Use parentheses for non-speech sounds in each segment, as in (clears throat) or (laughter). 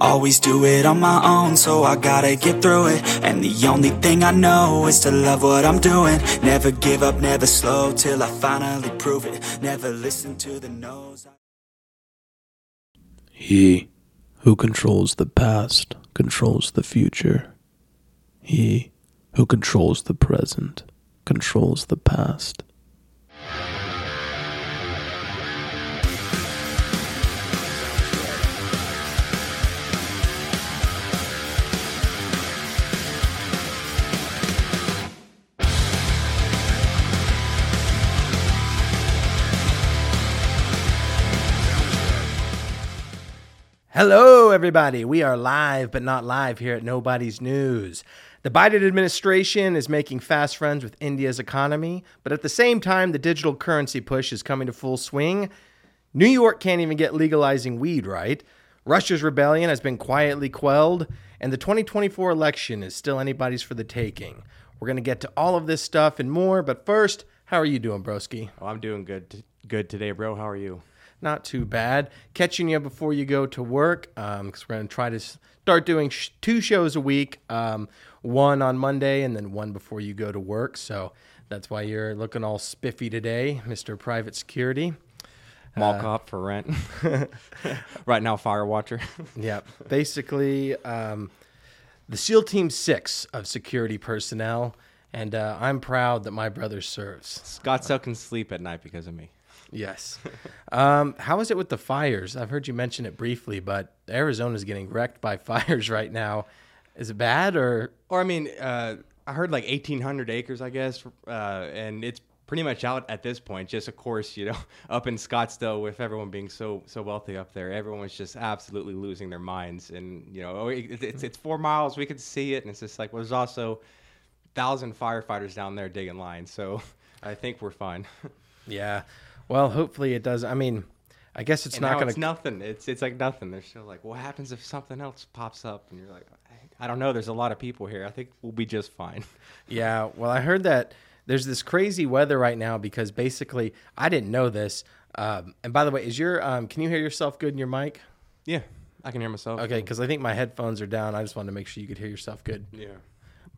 Always do it on my own, so I gotta get through it. And the only thing I know is to love what I'm doing. Never give up, never slow till I finally prove it. Never listen to the no's. He who controls the past controls the future. He who controls the present controls the past. Hello, everybody. We are live, but not live here at Nobody's News. The Biden administration is making fast friends with India's economy, but at the same time, the digital currency push is coming to full swing. New York can't even get legalizing weed right. Russia's rebellion has been quietly quelled, and the 2024 election is still anybody's for the taking. We're going to get to all of this stuff and more, but first, how are you doing, broski? Oh, I'm doing good. Good today, bro. How are you? Not too bad. Catching you before you go to work because we're going to try to start doing sh- two shows a week, um, one on Monday and then one before you go to work. So that's why you're looking all spiffy today, Mr. Private Security. Mall Uh, cop for rent. (laughs) right now, fire watcher. Yeah, basically um, the SEAL Team Six of security personnel, and uh, I'm proud that my brother serves. Scottsdale can sleep at night because of me. Yes. (laughs) um, how is it with the fires? I've heard you mention it briefly, but Arizona's getting wrecked by (laughs) fires right now. Is it bad or? Or I mean, uh, I heard like 1,800 acres, I guess, uh, and it's pretty much out at this point. Just of course, you know, (laughs) up in Scottsdale with everyone being so so wealthy up there, everyone's just absolutely losing their minds. And you know, it, it's it's four miles, we could see it, and it's just like well, there's also thousand firefighters down there digging lines. So I think we're fine. Yeah. Well, hopefully it does. I mean, I guess it's And not going it's nothing. It's it's like nothing. They're still like, what happens if something else pops up? And you're like, I, I don't know. There's a lot of people here. I think we'll be just fine. (laughs) Yeah. Well, I heard that there's this crazy weather right now because basically I didn't know this. Um, and by the way, is your um, can you hear yourself good in your mic? Yeah, I can hear myself. Okay, because I think my headphones are down. I just wanted to make sure you could hear yourself good. Yeah.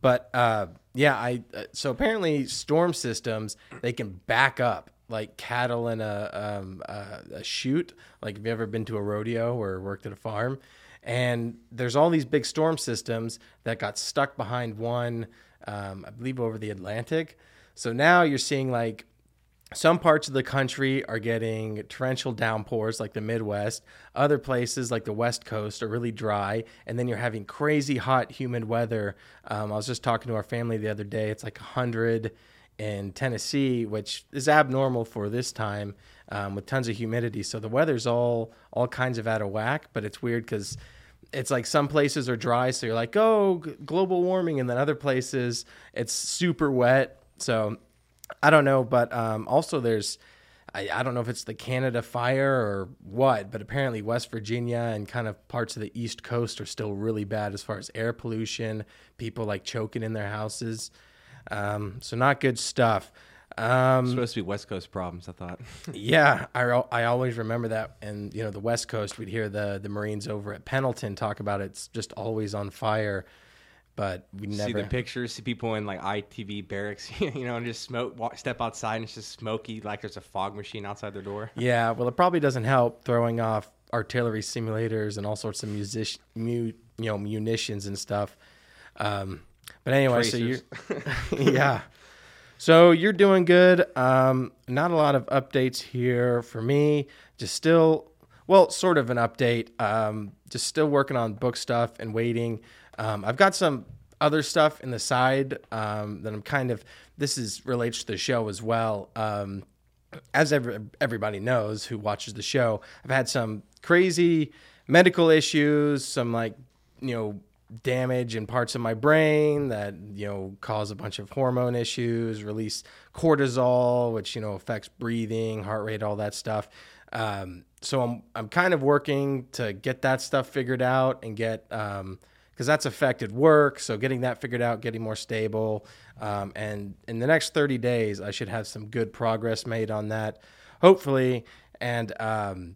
But uh, yeah, I uh, so apparently storm systems they can back up like cattle in a um, uh, a chute. Like have you ever been to a rodeo or worked at a farm? And there's all these big storm systems that got stuck behind one, um, I believe, over the Atlantic. So now you're seeing like some parts of the country are getting torrential downpours like the midwest other places like the west coast are really dry and then you're having crazy hot humid weather um, i was just talking to our family the other day it's like 100 in tennessee which is abnormal for this time um, with tons of humidity so the weather's all all kinds of out of whack but it's weird because it's like some places are dry so you're like oh global warming and then other places it's super wet so I don't know, but um, also there's, I, I don't know if it's the Canada fire or what, but apparently West Virginia and kind of parts of the East Coast are still really bad as far as air pollution, people like choking in their houses. Um, so not good stuff. Um, supposed to be West Coast problems. I thought. (laughs) yeah, I, I always remember that. And, you know, the West Coast, we'd hear the, the Marines over at Pendleton talk about it's just always on fire. But we never. See the pictures. See people in like ITB barracks, (laughs) you know, and just smoke. Walk, step outside and it's just smoky, like there's a fog machine outside their door. Yeah, well, it probably doesn't help throwing off artillery simulators and all sorts of music, mu, you know, munitions and stuff. Um, but anyway, so you, (laughs) (laughs) yeah. So you're doing good. Um, not a lot of updates here for me. Just still, well, sort of an update. Um, just still working on book stuff and waiting. Um, I've got some other stuff in the side um, that I'm kind of. This is relates to the show as well. Um, as every, everybody knows who watches the show, I've had some crazy medical issues, some like, you know, damage in parts of my brain that, you know, cause a bunch of hormone issues, release cortisol, which, you know, affects breathing, heart rate, all that stuff. Um, so I'm, I'm kind of working to get that stuff figured out and get, um, because that's affected work. So getting that figured out, getting more stable, um, and in the next 30 days, I should have some good progress made on that, hopefully. And um,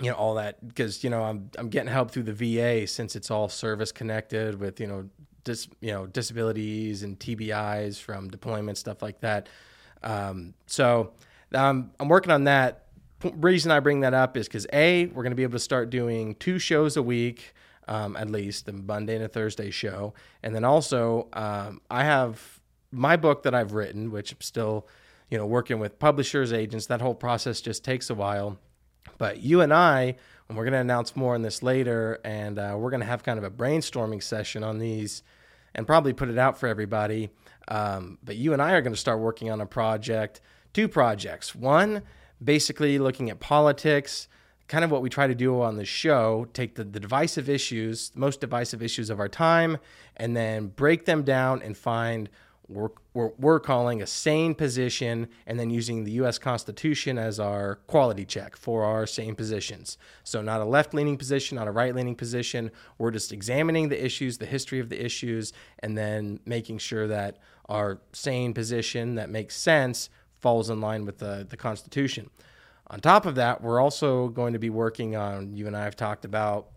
you know all that because you know I'm I'm getting help through the VA since it's all service connected with you know dis you know disabilities and TBIs from deployment stuff like that. Um, so um, I'm working on that. P- reason I bring that up is because a we're going to be able to start doing two shows a week. Um, at least the Monday and a Thursday show, and then also um, I have my book that I've written, which I'm still, you know, working with publishers, agents. That whole process just takes a while but you and I, and we're going to announce more on this later, and uh, we're going to have kind of a brainstorming session on these and probably put it out for everybody. Um, but you and I are going to start working on a project, two projects. One, basically looking at politics, kind of what we try to do on the show take the, the divisive issues, most divisive issues of our time, and then break them down and find we're, we're, we're, calling a sane position and then using the US Constitution as our quality check for our sane positions. So, not a left leaning position, not a right leaning position. We're just examining the issues, the history of the issues, and then making sure that our sane position that makes sense falls in line with the, the Constitution. On top of that, we're also going to be working on, you and I have talked about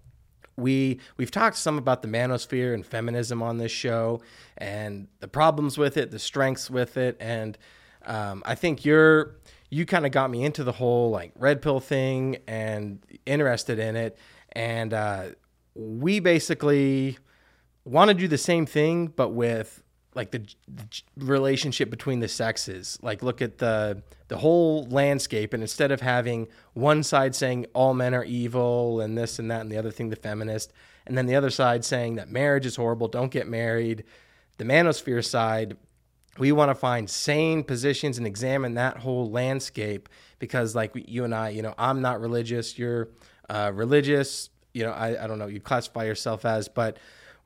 we we've talked some about the manosphere and feminism on this show and the problems with it, the strengths with it, and um, I think you're you kind of got me into the whole like red pill thing and interested in it, and uh, we basically want to do the same thing but with like the, the, relationship between the sexes. Like look at the the whole landscape and instead of having one side saying all men are evil and this and that and the other thing the feminist and then the other side saying that marriage is horrible don't get married the manosphere side we want to find sane positions and examine that whole landscape because like you and i you know i'm not religious you're uh, religious you know I, I don't know you classify yourself as but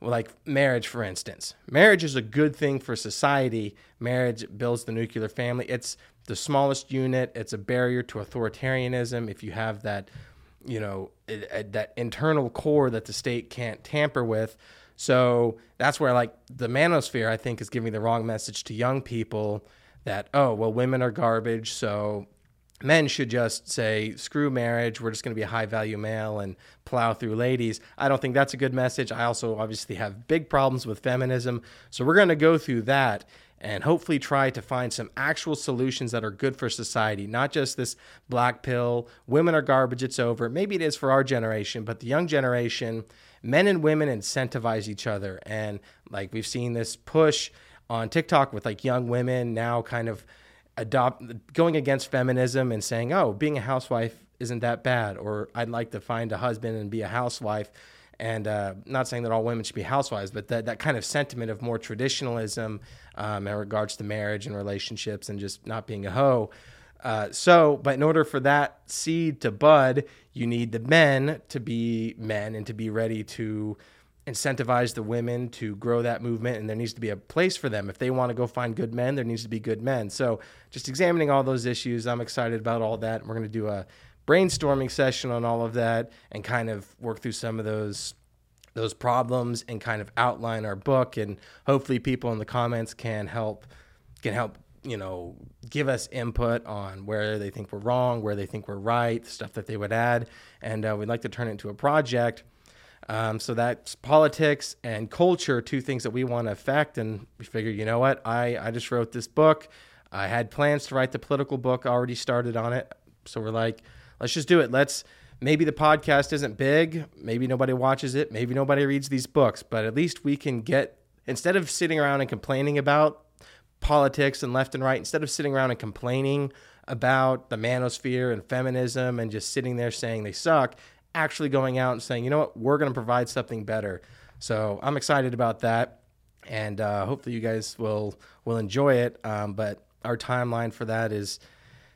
like marriage for instance. Marriage is a good thing for society. Marriage builds the nuclear family. It's the smallest unit. It's a barrier to authoritarianism if you have that you know it, uh, that internal core that the state can't tamper with. So that's where like the manosphere i think is giving the wrong message to young people that oh well women are garbage so men should just say, screw marriage, we're just going to be a high value male and plow through ladies. I don't think that's a good message. I also obviously have big problems with feminism. So we're going to go through that and hopefully try to find some actual solutions that are good for society, not just this black pill, women are garbage, it's over. Maybe it is for our generation, but the young generation, men and women incentivize each other. And like we've seen this push on TikTok with like young women now kind of adopt going against feminism and saying, "Oh, being a housewife isn't that bad," or "I'd like to find a husband and be a housewife." And uh, not saying that all women should be housewives, but that, that kind of sentiment of more traditionalism um, in regards to marriage and relationships and just not being a hoe. Uh, so, but in order for that seed to bud, you need the men to be men and to be ready to incentivize the women to grow that movement and there needs to be a place for them. If they want to go find good men there needs to be good men. So just examining all those issues i'm excited about all that we're going to do a brainstorming session on all of that and kind of work through some of those those problems and kind of outline our book and hopefully people in the comments can help can help you know give us input on where they think we're wrong where they think we're right stuff that they would add. And uh, we'd like to turn it into a project um, so that's politics and culture, two things that we want to affect. And we figured, you know what? I, I just wrote this book. I had plans to write the political book, already started on it. So we're like, let's just do it. Let's maybe the podcast isn't big. Maybe nobody watches it. Maybe nobody reads these books, but at least we can get, instead of sitting around and complaining about politics and left and right, instead of sitting around and complaining about the manosphere and feminism and just sitting there saying they suck, actually going out and saying, you know what, we're going to provide something better. So I'm excited about that, and uh, hopefully you guys will will enjoy it. Um, but our timeline for that is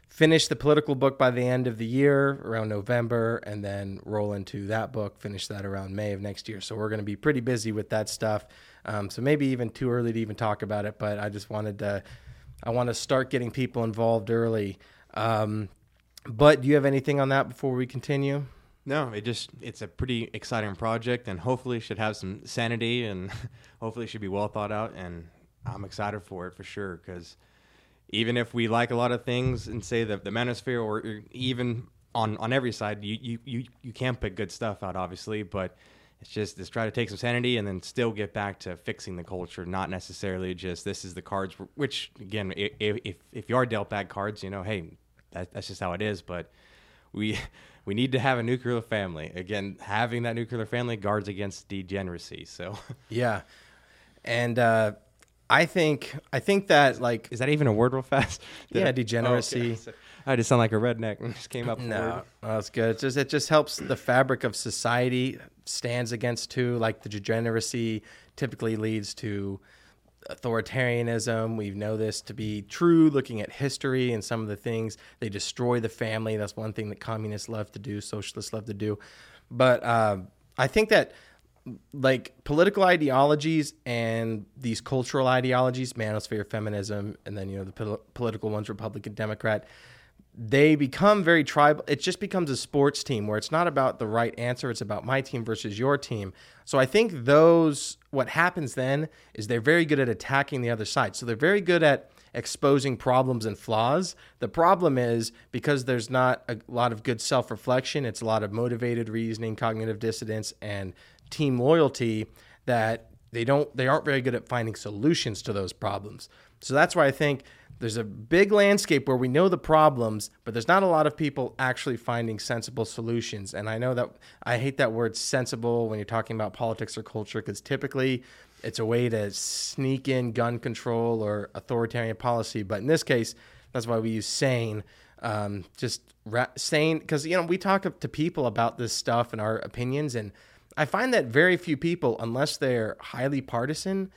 finish the political book by the end of the year, around November, and then roll into that book, finish that around May of next year. So we're going to be pretty busy with that stuff. Um, so maybe even too early to even talk about it, but I just wanted to, I want to start getting people involved early. Um, but do you have anything on that before we continue? No, it just it's a pretty exciting project and hopefully should have some sanity and (laughs) hopefully should be well thought out and I'm excited for it for sure because even if we like a lot of things and say that the manosphere or even on on every side. You you you you can pick good stuff out, obviously, but it's just let's try to take some sanity and then still get back to fixing the culture, not necessarily just this is the cards. Which again, if if, if you are dealt bad cards, you know, hey, that, that's just how it is. But we we need to have a nuclear family. Again, having that nuclear family guards against degeneracy. So (laughs) Yeah, and uh, I think I think that like is that even a word real fast? Did (laughs) Yeah, degeneracy. Oh, okay. I just sound like a redneck. and Just came up. (laughs) No, that's good. It just it just helps the fabric of society stands against too. Like the degeneracy typically leads to authoritarianism. We know this to be true. Looking at history and some of the things they destroy the family. That's one thing that communists love to do. Socialists love to do. But uh, I think that like political ideologies and these cultural ideologies, manosphere, feminism, and then you know the pol- political ones, Republican, Democrat they become very tribal. It just becomes a sports team where it's not about the right answer, it's about my team versus your team. So I think those, what happens then is they're very good at attacking the other side. So they're very good at exposing problems and flaws. The problem is because there's not a lot of good self reflection, it's a lot of motivated reasoning, cognitive dissonance, and team loyalty that they don't they aren't very good at finding solutions to those problems. So that's why I think there's a big landscape where we know the problems, but there's not a lot of people actually finding sensible solutions. And I know that I hate that word sensible when you're talking about politics or culture because typically it's a way to sneak in gun control or authoritarian policy. But in this case, that's why we use sane. Um, just ra- sane because you know we talk to people about this stuff and our opinions, and I find that very few people, unless they're highly partisan,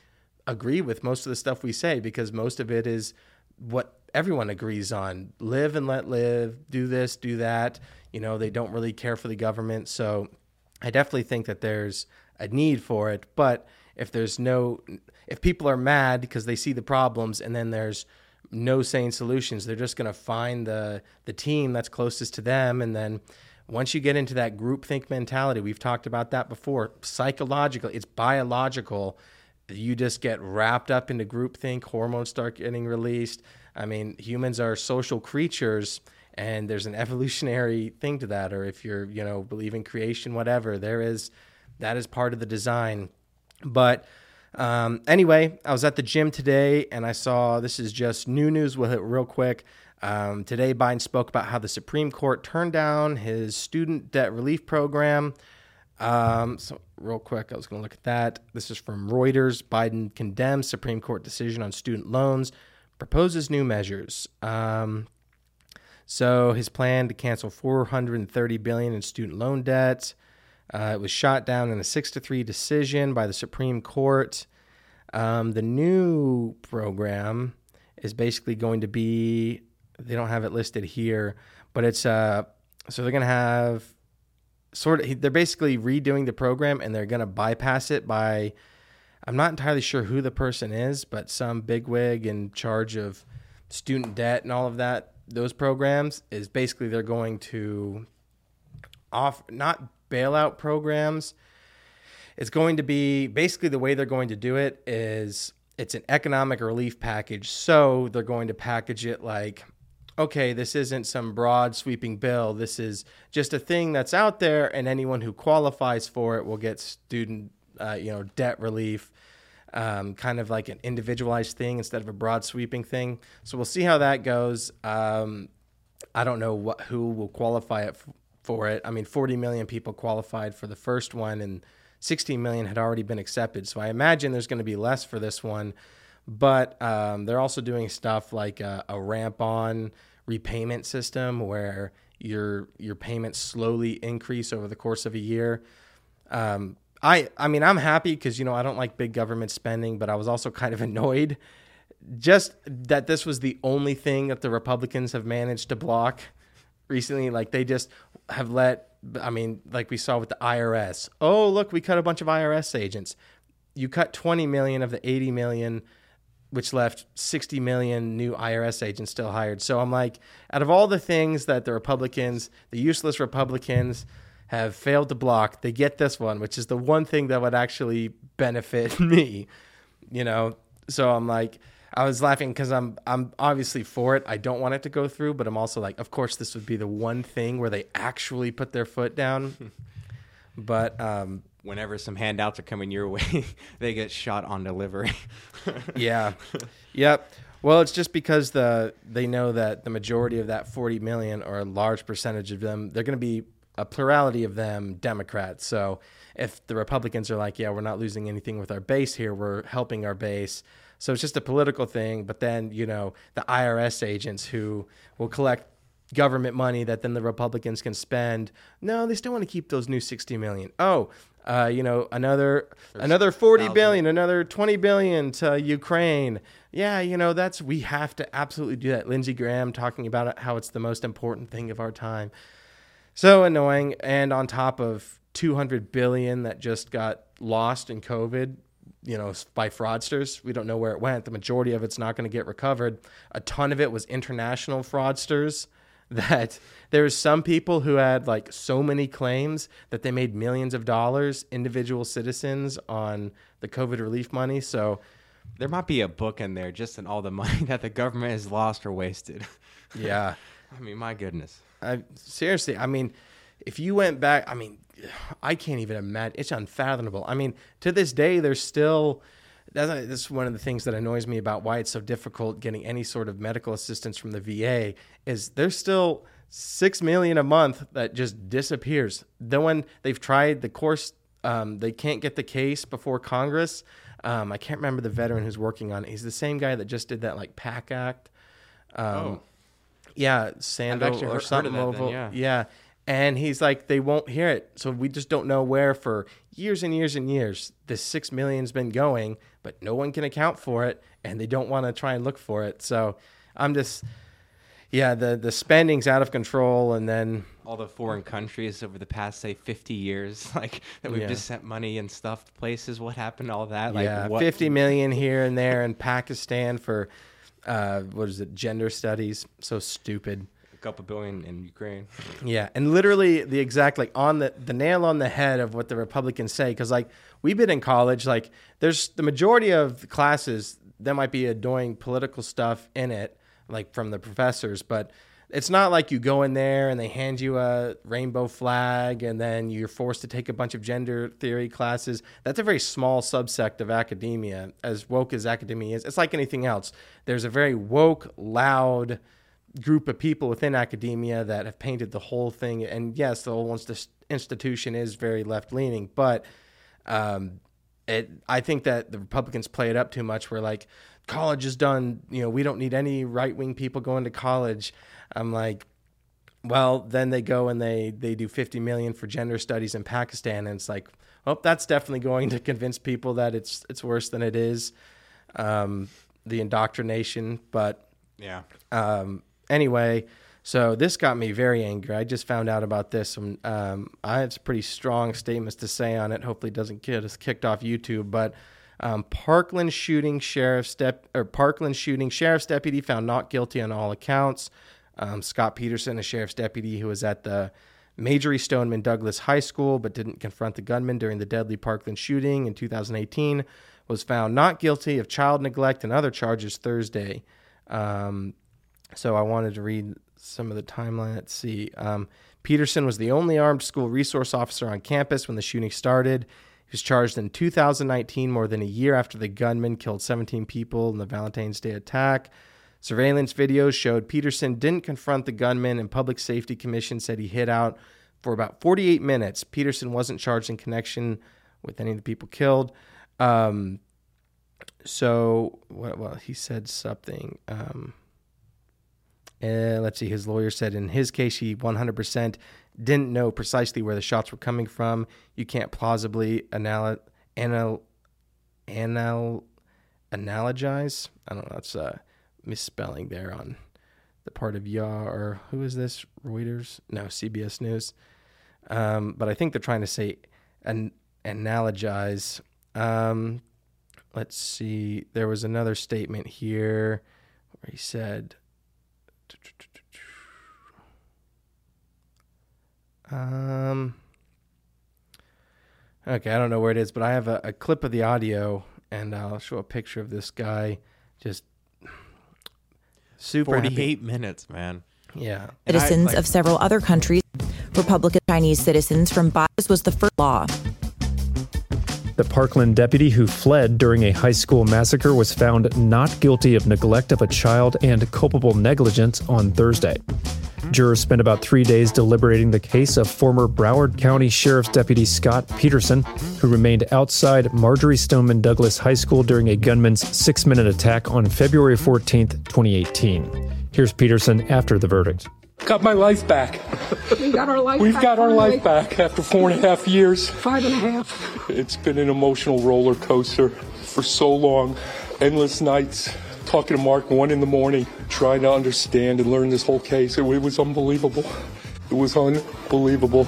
agree with most of the stuff we say because most of it is what everyone agrees on live and let live do this do that you know they don't really care for the government. So i definitely think that there's a need for it but if there's no if people are mad because they see the problems and then there's no sane solutions they're just going to find the the team that's closest to them. And then once you get into that groupthink mentality we've talked about that before psychological it's biological you just get wrapped up into groupthink, hormones start getting released. I mean, humans are social creatures and there's an (laughs) evolutionary thing to that or if you're, you know, believe in creation whatever, there is that is part of the design. But um, anyway, I was at the gym today and I saw this is just new news with it real quick. Um, today, Biden spoke about how the Supreme Court turned down his student debt relief program. Um, so real quick, I was going to look at that. This is from Reuters. Biden condemns Supreme Court decision on student loans, proposes new measures. Um, so his plan to cancel 430 billion in student loan debt. Uh, it was shot down in a six to three decision by the Supreme Court. Um, the new program is basically going to be. They don't have it listed here, but it's uh. So they're going to have sort of they're basically redoing the program and they're going to bypass it by I'm not entirely sure who the person is, but some bigwig in charge of student debt and all of that those programs is basically they're going to off not bailout programs. It's going to be basically the way they're going to do it is it's an economic relief package. So they're going to package it like okay, this isn't some broad sweeping bill. This is just a thing that's out there, and anyone who qualifies for it will get student, uh, you know, debt relief, um, kind of like an individualized thing instead of a broad sweeping thing. So we'll see how that goes. Um, I don't know what who will qualify it f- for it. I mean, 40 million people qualified for the first one, and 16 million had already been accepted. So I imagine there's going to be less for this one but um, they're also doing stuff like a, a ramp on repayment system where your your payments slowly increase over the course of a year. Um, I I mean I'm happy because you know I don't like big government spending, but I was also kind of (laughs) annoyed just that this was the only thing that the Republicans have managed to block recently. Like they just have let I mean like we saw with the IRS. Oh look, we cut a bunch of IRS agents. You cut 20 million of the 80 million which left 60 million new IRS agents still hired. So I'm like, out of all the things that the Republicans, the useless Republicans, have failed to block, they get this one, which is the one thing that would actually benefit (laughs) me, you know? So I'm like, I was laughing because I'm I'm obviously for it. I don't want it to go through, but I'm also like, of course, this would be the one thing where they actually put their foot down. (laughs) but um, Whenever some handouts are coming your (laughs) way, they get shot on delivery. (laughs) yeah, yep. Well, it's just because the they know that the majority of that 40 million, or a large percentage of them, they're going to be a plurality of them Democrats. So if the Republicans are like, yeah, we're not losing anything with our base here, we're helping our base. So it's just a political thing. But then, you know, the IRS agents who will collect government money that then the Republicans can spend. No, they still want to keep those new 60 million. Oh, uh, you know, another another 40 thousand. billion, another 20 billion to Ukraine. Yeah, you know, that's we have to absolutely do that. Lindsey Graham talking about it, how it's the most important thing of our time. So annoying and on top of 200 billion that just got lost in COVID, you know, by fraudsters. We don't know where it went. The majority of it's not going to get recovered. A ton of it was international fraudsters (laughs) that there there's some people who had like so many claims that they made millions of dollars individual citizens on the covid relief money so there might be a book in there just in all the (laughs) money that the government has lost or wasted. (laughs) yeah I mean, my goodness. I seriously, I mean, if you went back, I mean, I can't even imagine. It's unfathomable. I mean, to this day, there's still. That's, that's one of the things that annoys me about why it's so difficult getting any sort of medical assistance from the VA is there's still six million a month that just disappears. Then when they've tried the course, um, they can't get the case before Congress. Um, I can't remember the veteran who's working on it. He's the same guy that just did that like PACT Act. Um, Oh. Yeah, Sando or something. then, yeah. yeah. And he's like, they won't hear it. So we just don't know where for years and years and years this six million's been going, but no one can account for it and they don't want to try and look for it. So I'm just yeah, the the spending's out of control and then All the foreign countries over the past, say, 50 years, (laughs) like that we've Yeah. just sent money and stuff to places. What happened to all that? Like, yeah, what? 50 million here and (laughs) there in Pakistan for uh what is it? Gender studies. So stupid. Couple billion in Ukraine. Yeah, and literally the exact like on the the nail on the head of what the Republicans say because like we've been in college like there's the majority of the classes there might be annoying political stuff in it like from the professors but it's not like you go in there and they hand you a rainbow flag and then you're forced to take a bunch of gender theory classes. That's a very small subsect of academia as woke as academia is. It's like anything else. There's a very woke loud group of people within academia that have painted the whole thing. And yes, the whole institution is very left leaning, but um, it, I think that the Republicans play it up too much. Where like college is done, you know, we don't need any right wing people going to college. I'm like, well, then they go and they they do 50 million for gender studies in Pakistan, and it's like, oh, that's definitely going to convince people that it's it's worse than it is. Um, the indoctrination, but Yeah. um, anyway, so this got me very angry. I just found out about this. And, um, I had some pretty strong statements to say on it. Hopefully, it doesn't get us kicked off YouTube. But um, Parkland shooting sheriff's dep- or Parkland shooting sheriff's deputy found not guilty on all accounts. Um, Scott Peterson, a sheriff's deputy who was at the Marjory Stoneman Douglas High School but didn't confront the gunman during the deadly Parkland shooting in 2018, was found not guilty of child neglect and other charges Thursday. Um, so I wanted to read some of the timeline. Let's see. Um, Peterson was the only armed school resource officer on campus when the shooting started. He was charged in 2019, more than a year after the gunman killed 17 people in the Valentine's Day attack. Surveillance videos showed Peterson didn't confront the gunman, and Public Safety Commission said he hid out for about 48 minutes. Peterson wasn't charged in connection with any of the people killed. Um, so, well, he said something. Um, uh, let's see. His lawyer said in his case, he 100% didn't know precisely where the shots were coming from. You can't plausibly anal- anal- anal- analogize. I don't know. That's a misspelling there on the part of Yaw or who is this? Reuters? No, CBS News. Um, but I think they're trying to say an analogize. Um, let's see. There was another statement here where he said. Um. Okay, I don't know where it is, but I have a, a clip of the audio, and I'll show a picture of this guy just Super happy. 48 minutes, man. Yeah. And I, citizens like- of several other countries. Republican Chinese citizens from Bias was the first law. The Parkland deputy who fled during a high school massacre was found not guilty of neglect of a child and culpable negligence on Thursday. Jurors spent about three days deliberating the case of former Broward County Sheriff's Deputy Scott Peterson, who remained outside Marjory Stoneman Douglas High School during a gunman's six minute attack on February 14, 2018. Here's Peterson after the verdict. Got my life back. We got our life We've back got our finally. life back after four and a half years. Five and a half. It's been an emotional roller coaster for so long. Endless nights talking to Mark one in the morning, trying to understand and learn this whole case. It, it was unbelievable. It was unbelievable.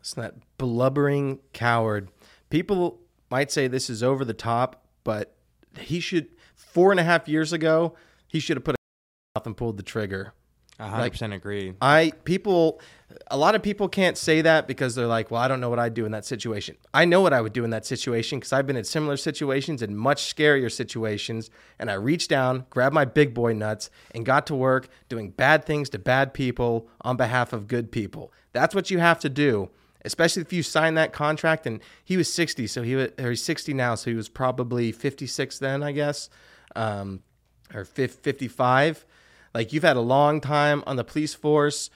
Listen, that blubbering coward. People might say this is over the top, but he should. Four and a half years ago, he should have put a (laughs) mouth and pulled the trigger. 100% agree. I people, a lot of people can't say that because they're like, well, I don't know what I'd do in that situation. I know what I would do in that situation because I've been in similar situations and much scarier situations. And I reached down, grabbed my big boy nuts, and got to work doing bad things to bad people on behalf of good people. That's what you have to do, especially if you sign that contract. And he was 60, so he was, or he's 60 now, so he was probably 56 then, I guess, um, or 55. Like you've had a long time on the police force.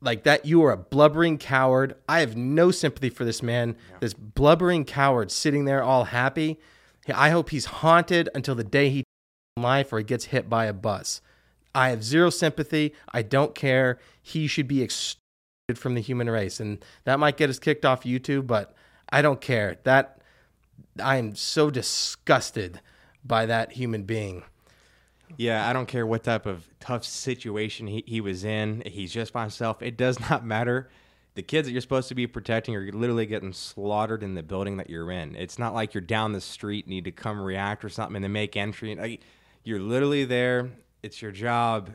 Like that you are a blubbering coward. I have no sympathy for this man. This blubbering coward sitting there all happy. I hope he's haunted until the day he life or he gets hit by a bus. I have zero sympathy. I don't care. He should be excluded from the human race. And that might get us kicked off youtube but i don't care. That i am so disgusted by that human being Yeah, I don't care what type of tough situation he, he was in. He's just by himself. It does (laughs) not matter. The kids that you're supposed to be protecting are literally getting slaughtered in the building that you're in. It's not like you're down the street, need to come react or something and then make entry. Like, you're literally there. It's your job.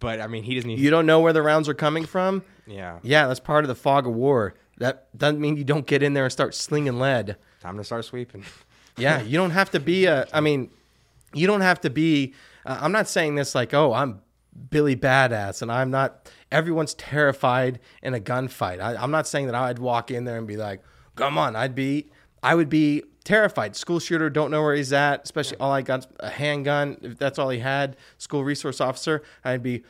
But I mean, he doesn't. Even, you don't know where the rounds are coming from yeah. Yeah, that's part of the fog of war. That doesn't mean you don't get in there and start slinging lead. Time to start sweeping. Yeah, you don't have to be a. I mean, you don't have to be. Uh, I'm not saying this like, oh, I'm Billy Badass, and I'm not. Everyone's terrified in a gunfight. I, I'm not saying that I'd walk in there and be like, come on. I'd be. I would be terrified. School shooter, don't know where he's at. Especially all I got a handgun. If that's all he had, school resource officer, I'd be.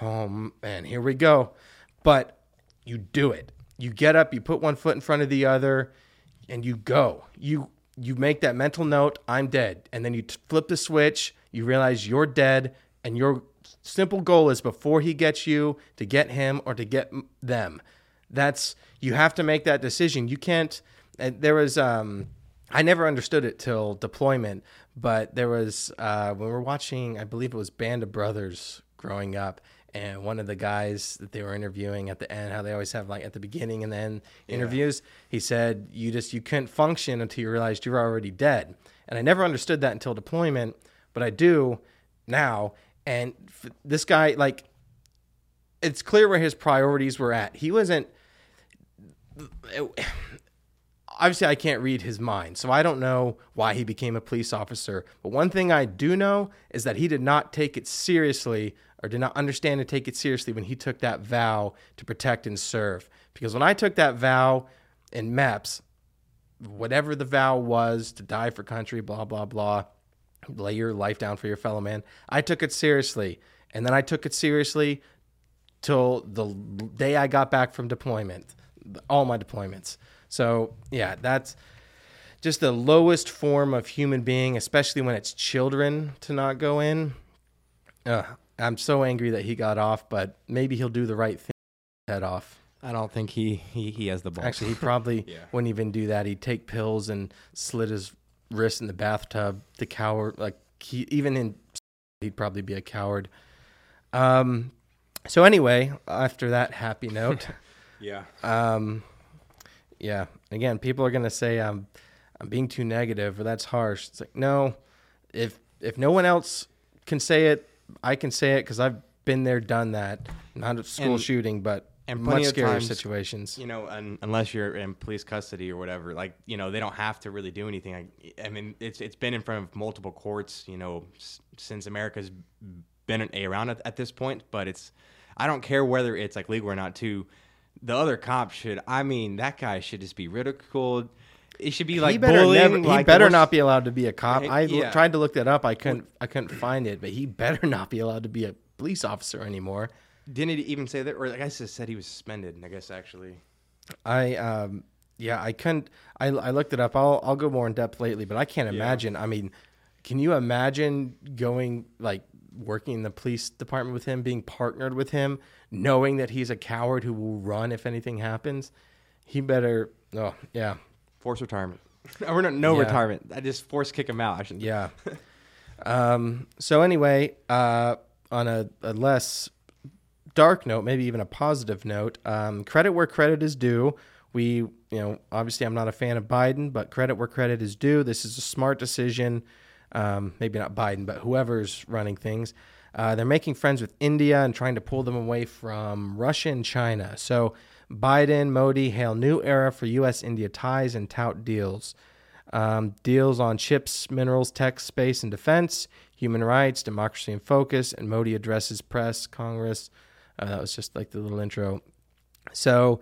Oh man, here we go. But you do it. You get up, you put one foot in front of the other, and you go. You you make that mental note, I'm dead. And then you t- flip the switch, you realize you're dead, and your simple goal is before he gets you to get him or to get them. That's you have to make that decision. You can't. And there was um, I never understood it till deployment, but there was uh, when we were watching, I believe it was Band of Brothers growing up, and one of the guys that they were interviewing at the end, how they always have like at the beginning and then interviews, he said you just you couldn't function until you realized you were already dead, and I never understood that until deployment, but I do now. And f- this guy, like, it's clear where his priorities were at. He wasn't (sighs) obviously I can't read his mind, so I don't know why he became a police officer. But one thing I do know is that he did not take it seriously or did not understand and take it seriously when he took that vow to protect and serve. Because when I took that vow in MEPS, whatever the vow was to die for country, blah, blah, blah, lay your life down for your fellow man, I took it seriously. And then I took it seriously till the day I got back from deployment, all my deployments. So yeah, that's just the lowest form of human being, especially when it's children to not go in. Ugh, I'm so angry that he got off, but maybe he'll do the right thing. Head off. I don't think he he, he has the balls. Actually, he probably (laughs) Yeah. wouldn't even do that. He'd take pills and slit his wrist in the bathtub. The coward, like he even in, he'd probably be a coward. Um. So anyway, after that happy note. (laughs) yeah. Um, yeah. Again, people are gonna say I'm I'm being too negative or that's harsh. It's like no, if if no one else can say it, I can say it because I've been there, done that. Not a school And- shooting, but and much plenty of scarier times, situations. you know, un, unless you're in police custody or whatever, like you know, they don't have to really do anything. I, I mean, it's it's been in front of multiple courts, you know, s- since America's been around at, at this point. But it's, I don't care whether it's like legal or not. To the other cop should. I mean, that guy should just be ridiculed. It should be like he better bullying. never, he better not be allowed to be a cop. I I l- yeah. tried to look that up. I couldn't. I couldn't find it. But he better not be allowed to be a police officer anymore. Didn't it even say that? Or I guess it said he was suspended. And I guess actually. I um yeah I couldn't. I I looked it up. I'll I'll go more in depth lately. But I can't imagine. I mean, can you imagine going like working in the police department with him, being partnered with him, knowing that he's a coward who will run if anything happens? He better. Oh yeah. Force retirement. (laughs) Or no, no Yeah. retirement. I just force kick him out. I shouldn't. Yeah. (laughs) um, so anyway, uh, on a, a less dark note, maybe even a positive note, um, credit where credit is due. We, you know, obviously I'm not a fan of Biden, but credit where credit is due. This is a smart decision. Um, maybe not Biden, but whoever's running things. Uh, they're making friends with India and trying to pull them away from Russia and China. So Biden, Modi hail new era for U.S. India ties and tout deals. Um, deals on chips, minerals, tech, space, and defense, human rights, democracy in focus, and Modi addresses press, Congress. Uh, that was just like the little intro. So,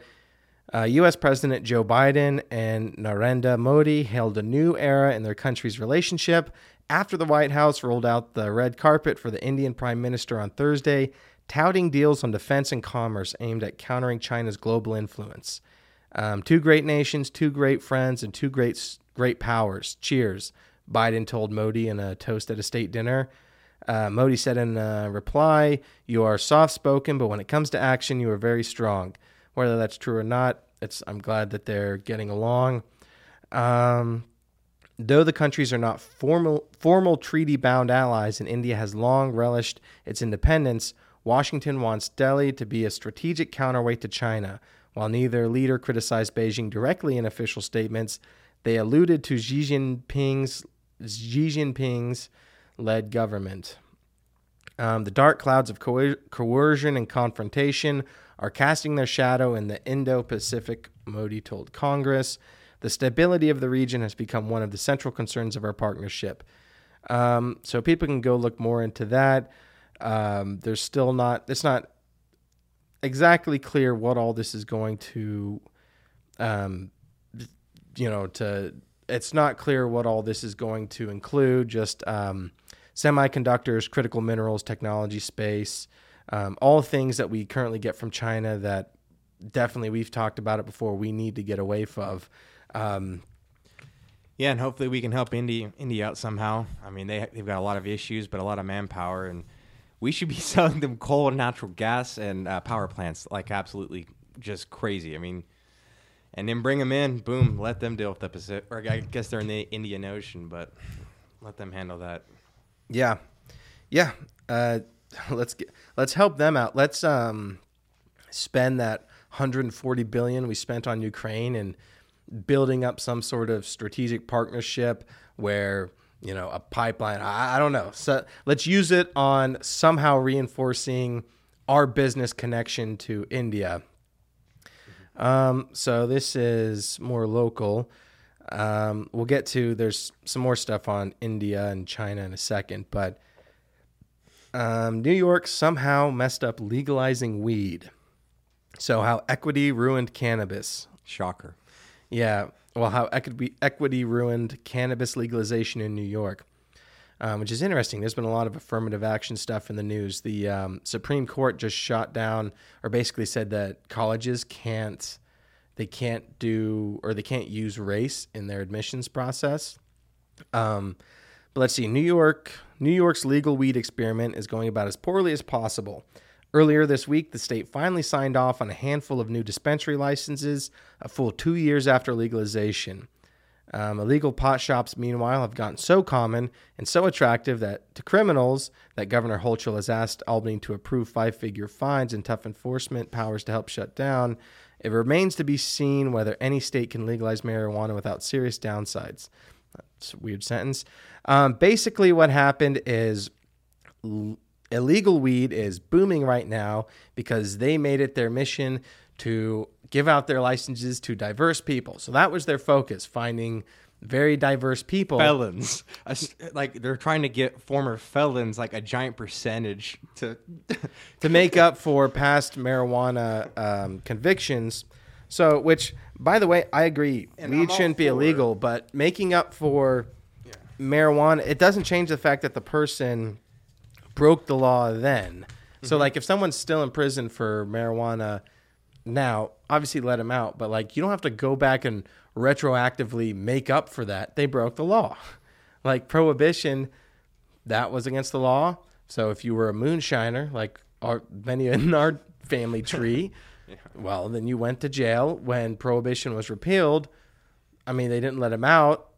uh, U.S. President Joe Biden and Narendra Modi hailed a new era in their country's relationship after the White House rolled out the red carpet for the Indian Prime Minister on Thursday, touting deals on defense and commerce aimed at countering China's global influence. Um, two great nations, two great friends, and two great great powers. Cheers, Biden told Modi in a toast at a state dinner. Uh, Modi said in a reply, "You are soft spoken, but when it comes to action, you are very strong." Whether that's true or not, it's I'm glad that they're getting along. Um, though the countries are not formal formal treaty bound allies, and India has long relished its independence, Washington wants Delhi to be a strategic counterweight to China. While neither leader criticized Beijing directly in official statements, they alluded to Xi Jinping's Xi Jinping's led government. Um, the dark clouds of coer- coercion and confrontation are casting their shadow in the Indo Pacific, Modi told Congress. The stability of the region has become one of the central concerns of our partnership. Um, so people can go look more into that. Um, there's still not, it's not exactly clear what all this is going to, um, you know, to, it's not clear what all this is going to include. Just, um, semiconductors, critical minerals, technology, space, um, all things that we currently get from China that definitely we've talked about it before. We need to get away from. Um, Yeah, and hopefully we can help India India out somehow. I mean, they they've got a lot of issues, but a lot of manpower, and we should be (laughs) selling them coal and natural gas and uh, power plants like absolutely just crazy. I mean, and then bring them in, boom, let them deal with the Pacific. Or I guess they're in the Indian Ocean, but let them handle that. Yeah, yeah. Uh, (laughs) let's get let's help them out. Let's um, spend that 140 billion we spent on Ukraine and building up some sort of strategic partnership where you know a pipeline. I, I don't know. So let's use it on somehow reinforcing our business connection to India. Um, so this is more local. Um, we'll get to there's some more stuff on India and China in a second, but um, New York somehow messed up legalizing weed. So how equity ruined cannabis. Shocker. Yeah, well, how equity equity ruined cannabis legalization in New York, um, which is interesting. There's been a lot of affirmative action stuff in the news. The um, Supreme Court just shot down, or basically said that colleges can't, they can't do, or they can't use race in their admissions process. Um, but let's see. New York, New York's legal weed experiment is going about as poorly as possible. Earlier this week, the state finally signed off on a handful of new dispensary licenses, a full two years after legalization. Um, illegal pot shops, meanwhile, have gotten so common and so attractive that to criminals that Governor Hochul has asked Albany to approve five-figure fines and tough enforcement powers to help shut down. It remains to be seen whether any state can legalize marijuana without serious downsides. That's a weird sentence. Um, basically, what happened is l- illegal weed is booming right now because they made it their mission to give out their licenses to diverse people. So that was their focus, finding very diverse people. felons. (laughs) Like they're trying to get former felons like a giant percentage to. (laughs) to make up for past marijuana um, convictions. So, which, by the way, I agree, And weed I'm shouldn't be illegal, but making up for marijuana, it doesn't change the fact that the person broke the law then. So, Mm-hmm. like, if someone's still in prison for marijuana now, obviously let him out, but like, you don't have to go back and retroactively make up for that. They broke the law. (laughs) Like, prohibition that was against the law. So if you were a moonshiner, like our many in (laughs) our family tree, (laughs) well, then you went to jail when prohibition was repealed. I mean, they didn't let him out,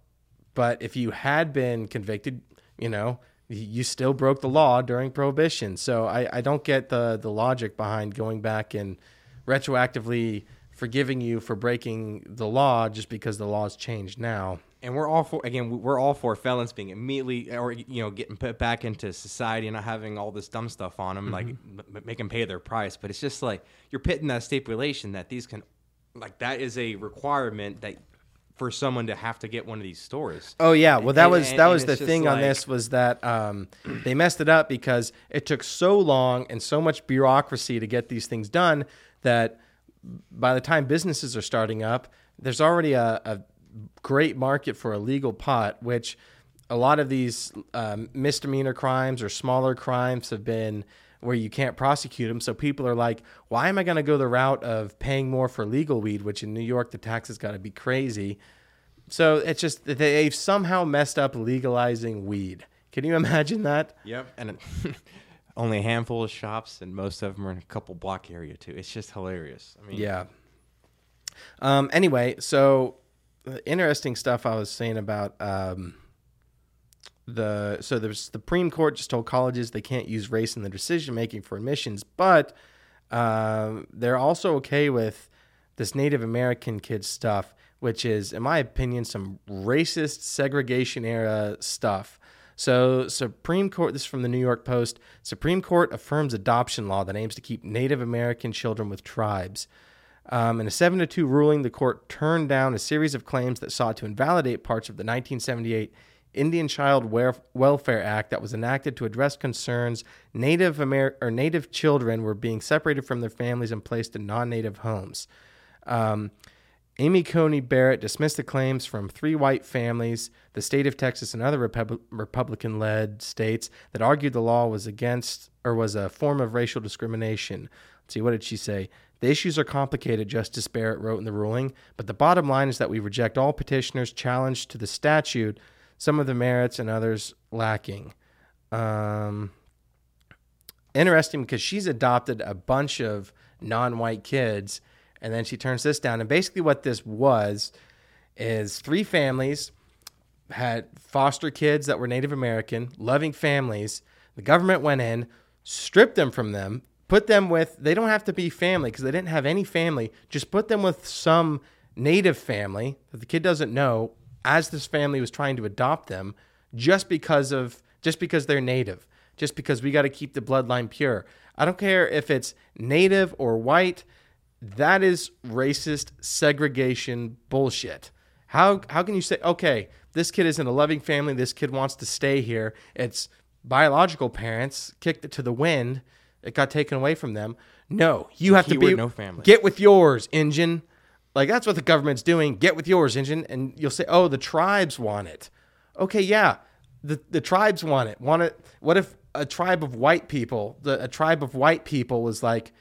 but if you had been convicted, you know, you still broke the law during prohibition. So I, I don't get the the logic behind going back and retroactively forgiving you for breaking the law just because the law's changed now. And we're all for again. We're all for felons being immediately or you know getting put back into society and not having all this dumb stuff on them, like m- make them pay their price. But it's just like you're pitting that stipulation that these can, like that is a requirement that for someone to have to get one of these stores. Oh yeah, well that And- was and- that and was the thing on this was that um, they messed it up because it took so long and so much bureaucracy to get these things done that by the time businesses are starting up, there's already a, a great market for illegal pot, which a lot of these um, misdemeanor crimes or smaller crimes have been where you can't prosecute them. So people are like, why am I going to go the route of paying more for legal weed, which in New York the taxes got to be crazy. So it's just that they've somehow messed up legalizing weed. Can you (laughs) imagine that? Yep. And (laughs) only a handful of shops, and most of them are in a couple block area too. It's just hilarious. I mean, Yeah. Um, anyway, so uh, interesting stuff I was saying about um, the so the Supreme Court just told colleges they can't use race in the decision making for admissions, but um, they're also okay with this Native American kid stuff, which is, in my opinion, some racist segregation era stuff. So, Supreme Court, this is from the New York Post Supreme Court affirms adoption law that aims to keep Native American children with tribes. Um, in a 7 to 2 ruling, the court turned down a series of claims that sought to invalidate parts of the 1978 Indian Child Welfare Act that was enacted to address concerns Native Amer- or Native children were being separated from their families and placed in non-native homes. Um, Amy Coney Barrett dismissed the claims from three white families, the state of Texas, and other Repub- Republican-led states that argued the law was against or was a form of racial discrimination. Let's see, what did she say? The issues are complicated, Justice Barrett wrote in the ruling, but the bottom line is that we reject all petitioners challenged to the statute, some of the merits and others lacking. Um, interesting because she's adopted a bunch of non-white kids and then she turns this down. And basically what this was is three families had foster kids that were native american loving families. The government went in stripped them from them put them with they don't have to be family because they didn't have any family. Just put them with some native family that the kid doesn't know as this family was trying to adopt them just because of just because they're native just because we got to keep the bloodline pure. I don't care if it's native or white that is racist segregation bullshit. How how can you say okay this kid is in a loving family this kid wants to stay here it's biological parents kicked it to the wind it got taken away from them. No you have to be no family. get with yours engine like that's what the government's doing. Get with yours engine and you'll say oh the tribes want it. Okay yeah the, the tribes want it. Want it what if a tribe of white people the, a tribe of white people was like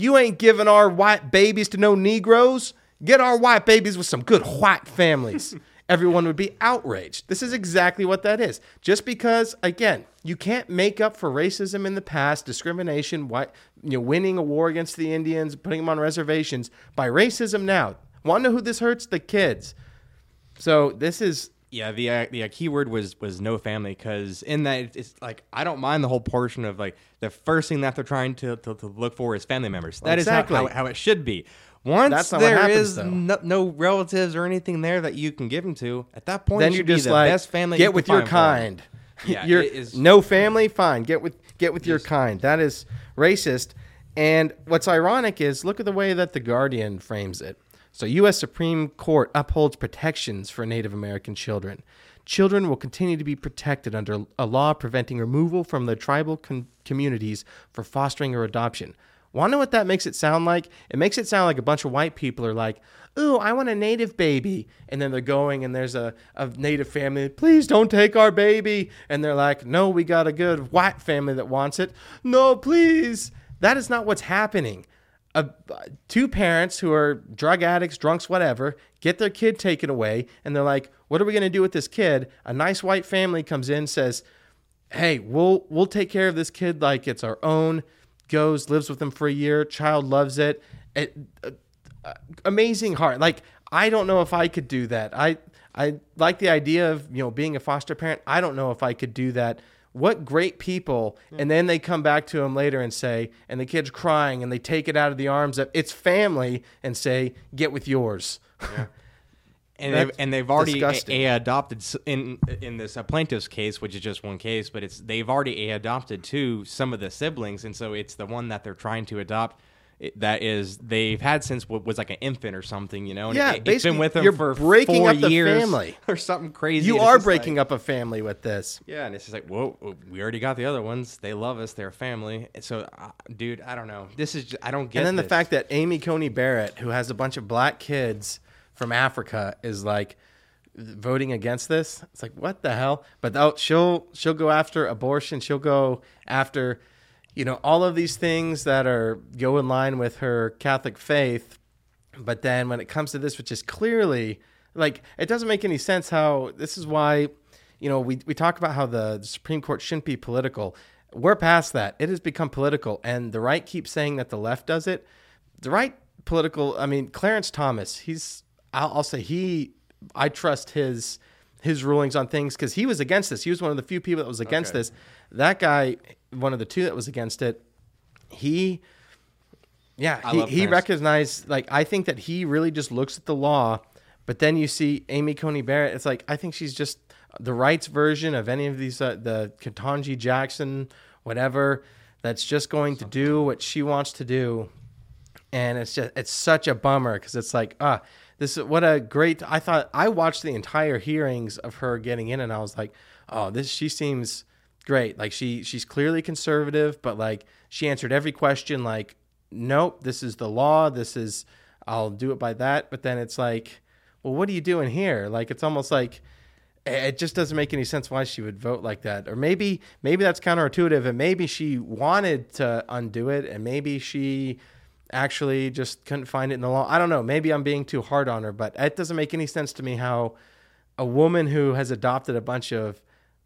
you ain't giving our white babies to no negroes. Get our white babies with some good white families. (laughs) Everyone would be outraged. This is exactly what that is. Just because again you can't make up for racism in the past discrimination white you know winning a war against the indians putting them on reservations by racism now. Want to know who this hurts? The kids. So this is Yeah, the uh, the uh, keyword was was no family because in that it's- like I don't mind the whole portion of like the first thing that they're trying to to, to look for is family members. That is Exactly. how, how, how it should be. Once there happens, is no, no relatives or anything there that you can give them to, at that point then you're just the like best family. get you with your find for 'em. kind (laughs) Yeah, You're it is- no family, fine. Get with get with your kind. That is racist. And what's ironic is look at the way that the Guardian frames it. So, U.S. Supreme Court upholds protections for Native American children. Children will continue to be protected under a law preventing removal from their tribal communities for fostering or adoption. Want to know what that makes it sound like? It makes it sound like a bunch of white people are like, Ooh, I want a native baby. And then they're going and there's a, a native family, please don't take our baby. And they're like, No, we got a good white family that wants it. No, please. That is not what's happening. Two parents who are drug addicts, drunks, whatever, get their kid taken away, and they're like, "What are we going to do with this kid?" A nice white family comes in, says, "Hey, we'll we'll take care of this kid like it's our own." Goes, lives with them for a year. Child loves it. it uh, amazing heart. Like I don't know if I could do that. I I like the idea of you know being a foster parent. I don't know if I could do that. What great people! And then they come back to him later and say, and the kid's crying, and they take it out of the arms of its family and say, "Get with yours." (laughs) and they've and they've already a, a adopted in in this plaintiff's case, which is just one case, but it's they've already a adopted to some of the siblings, and so it's the one that they're trying to adopt. It- That is, they've had since what was like an infant or something, you know. And Yeah, it, has been with them you're for breaking four up the years family. (laughs) or something crazy. you are breaking like- up a family with this. Yeah, and it's just like, whoa, we already got the other ones. They love us. They're a family. So, uh, dude, I don't know. This is, just, I don't get. It. And then the fact that Amy Coney Barrett, who has a bunch of black kids from Africa, is like voting against this. It's like what the hell? But oh, she'll she'll go after abortion. She'll go after, you know, all of these things that are go in line with her Catholic faith. But then when it comes to this, which is clearly like it doesn't make any sense how this is why, you know, we, we talk about how the Supreme Court shouldn't be political. We're past that. It has become political. And the right keeps saying that the left does it. The right political, I mean, Clarence Thomas, he's, I'll, I'll say he, I trust his his rulings on things because he was against this. He was one of the few people that was against Okay. this. That guy, one of the two that was against it, he yeah, I he, he recognized like I think that he really just looks at the law, but then you see Amy Coney Barrett. It's like I think she's just the rights version of any of these uh, the Ketanji Jackson, whatever. That's just going to do what she wants to do, and it's just it's such a bummer because it's like ah this is what a great I thought I watched the entire hearings of her getting in and I was like oh this she seems great. Like she she's clearly conservative but like she answered every question like nope this is the law. This is I'll do it by that. But then it's like well what are you doing here? Like it's almost like it just doesn't make any sense why she would vote like that. Or maybe maybe that's counterintuitive and maybe she wanted to undo it and maybe she actually just couldn't find it in the law. I don't know. Maybe i'm being too hard on her but it doesn't make any sense to me how a woman who has adopted a bunch of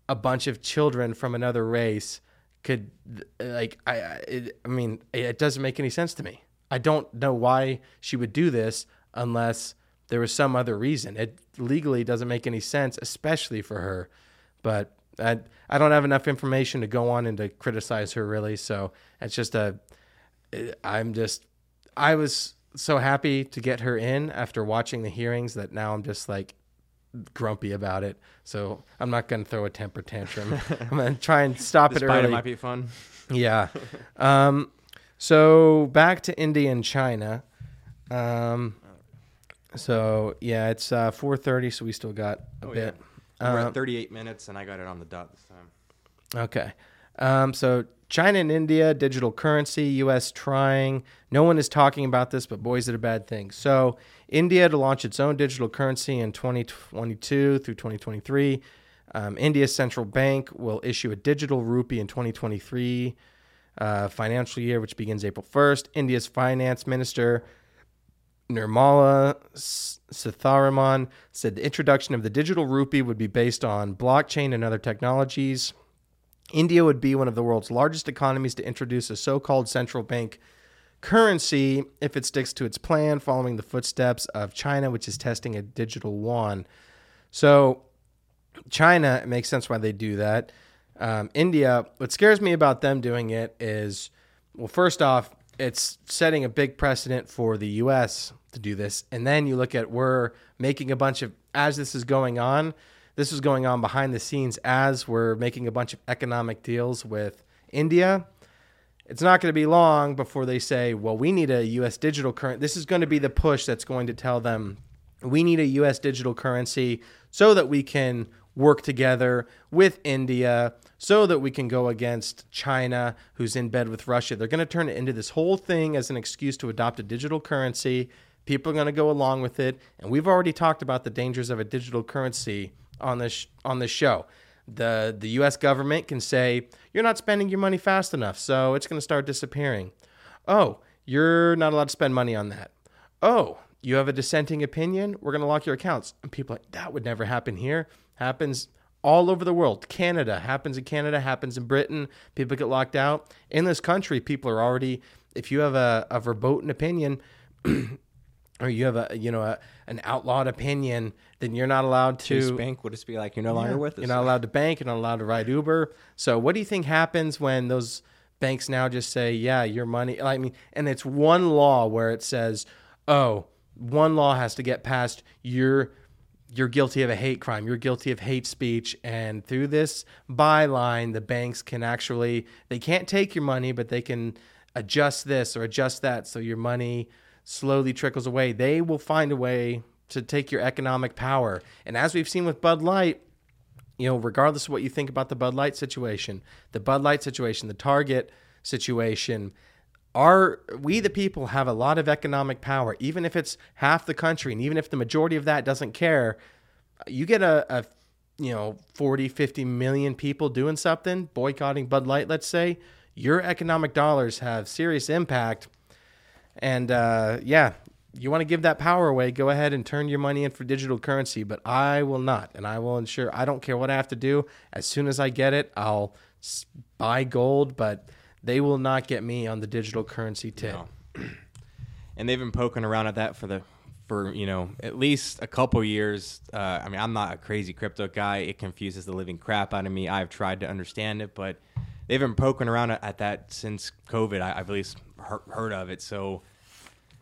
a bunch of children from another race could like i I- mean it doesn't make any sense to me. I don't know why she would do this unless there was some other reason. It legally doesn't make any sense especially for her. But i i don't have enough information to go on and to criticize her really. So it's just a uh, i'm just i was so happy to get her in after watching the hearings that now i'm just like grumpy about it so i'm not going to throw a temper tantrum (laughs) i'm going to try and stop it early it might be fun. yeah. Um, so back to India and China. Um, so yeah, it's uh, 4:30, so we still got a Oh, bit. We're Uh, at 38 minutes, and I got it on the dot this time. Okay. Um, so China and India, digital currency, U.S. trying. No one is talking about this, but boys, it a bad thing. So India to launch its own digital currency in 2022 through 2023. Um, India's central bank will issue a digital rupee in 2023 uh, financial year, which begins April 1st. India's finance minister Nirmala Sitharaman said the introduction of the digital rupee would be based on blockchain and other technologies. India would be one of the world's largest economies to introduce a so called central bank currency if it sticks to its plan, following the footsteps of China, which is testing a digital yuan. So, China, it makes sense why they do that. Um, India, what scares me about them doing it is, well, first off, it's setting a big precedent for the U.S. to do this, and then you look at we're making a bunch of as this is going on, this is going on behind the scenes as we're making a bunch of economic deals with India. It's not going to be long before they say, well, we need a US digital currency. This is going to be the push that's going to tell them we need a US digital currency so that we can work together with India, so that we can go against China, who's in bed with Russia. They're going to turn it into this whole thing as an excuse to adopt a digital currency. People are going to go along with it, and we've already talked about the dangers of a digital currency on this on this show. The the U.S. government can say you're not spending your money fast enough, so it's going to start disappearing. Oh, you're not allowed to spend money on that. Oh, you have a dissenting opinion, we're going to lock your accounts. And people like, that would never happen here. Happens all over the world. Canada happens in Canada, happens in Britain. People get locked out. In this country, people are already, if you have a, a verboten opinion, (clears throat) or you have a you know a, an outlawed opinion, then you're not allowed to Chase Bank would just be like, you're no longer yeah, with us. You're not allowed to bank. You're not allowed to ride Uber. So what do you think happens when those banks now just say, yeah, your money? I mean, and it's one law where it says, oh, one law has to get passed. You're you're guilty of a hate crime. You're guilty of hate speech. And through this byline, the banks can actually they can't take your money, but they can adjust this or adjust that so your money slowly trickles away. They will find a way to take your economic power. And as we've seen with Bud Light, you know, regardless of what you think about the Bud Light situation, the Bud Light situation, the Target situation, our we the people have a lot of economic power even if it's half the country and even if the majority of that doesn't care you get a, a you know 40 50 million people doing something boycotting bud light let's say your economic dollars have serious impact and uh, yeah you want to give that power away go ahead and turn your money in for digital currency but i will not and i will ensure i don't care what i have to do as soon as i get it i'll buy gold but they will not get me on the digital currency tip. No. (clears throat) and they've been poking around at that for the for you know at least a couple years. Uh, I mean, I'm not a crazy crypto guy. It confuses the living crap out of me. I've tried to understand it, but they've been poking around at, at that since COVID. I, have at least heard, heard of it. So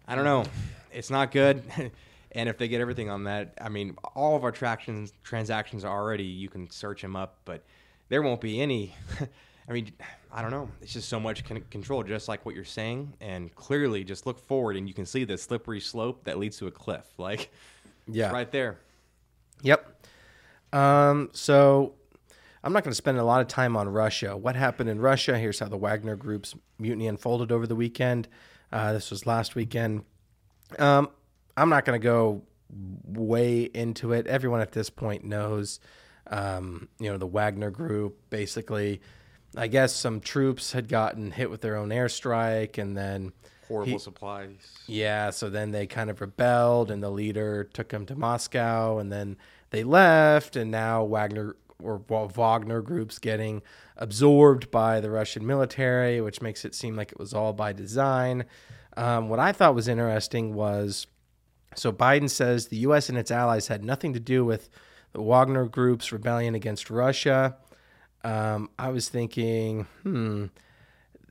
I don't know. It's not good. (laughs) and if they get everything on that, I mean, all of our tractions transactions are already you can search them up, but there won't be any. (laughs) I mean, I don't know. It's just so much con- control, just like what you're saying, and clearly, just look forward and you can see the slippery slope that leads to a cliff. (laughs) Like, yeah, right there. Yep. Um, so I'm not going to spend a lot of time on Russia. What happened in Russia? Here's how the Wagner Group's mutiny unfolded over the weekend. Uh, this was last weekend. Um, I'm not going to go way into it. Everyone at this point knows, um, you know, the Wagner Group basically I guess some troops had gotten hit with their own airstrike, and then horrible he, supplies. Yeah, so then they kind of rebelled, and the leader took them to Moscow, and then they left, and now Wagner or Wagner groups getting absorbed by the Russian military, which makes it seem like it was all by design. Um, what I thought was interesting was so Biden says the U.S. and its allies had nothing to do with the Wagner group's rebellion against Russia um, I was thinking, hmm,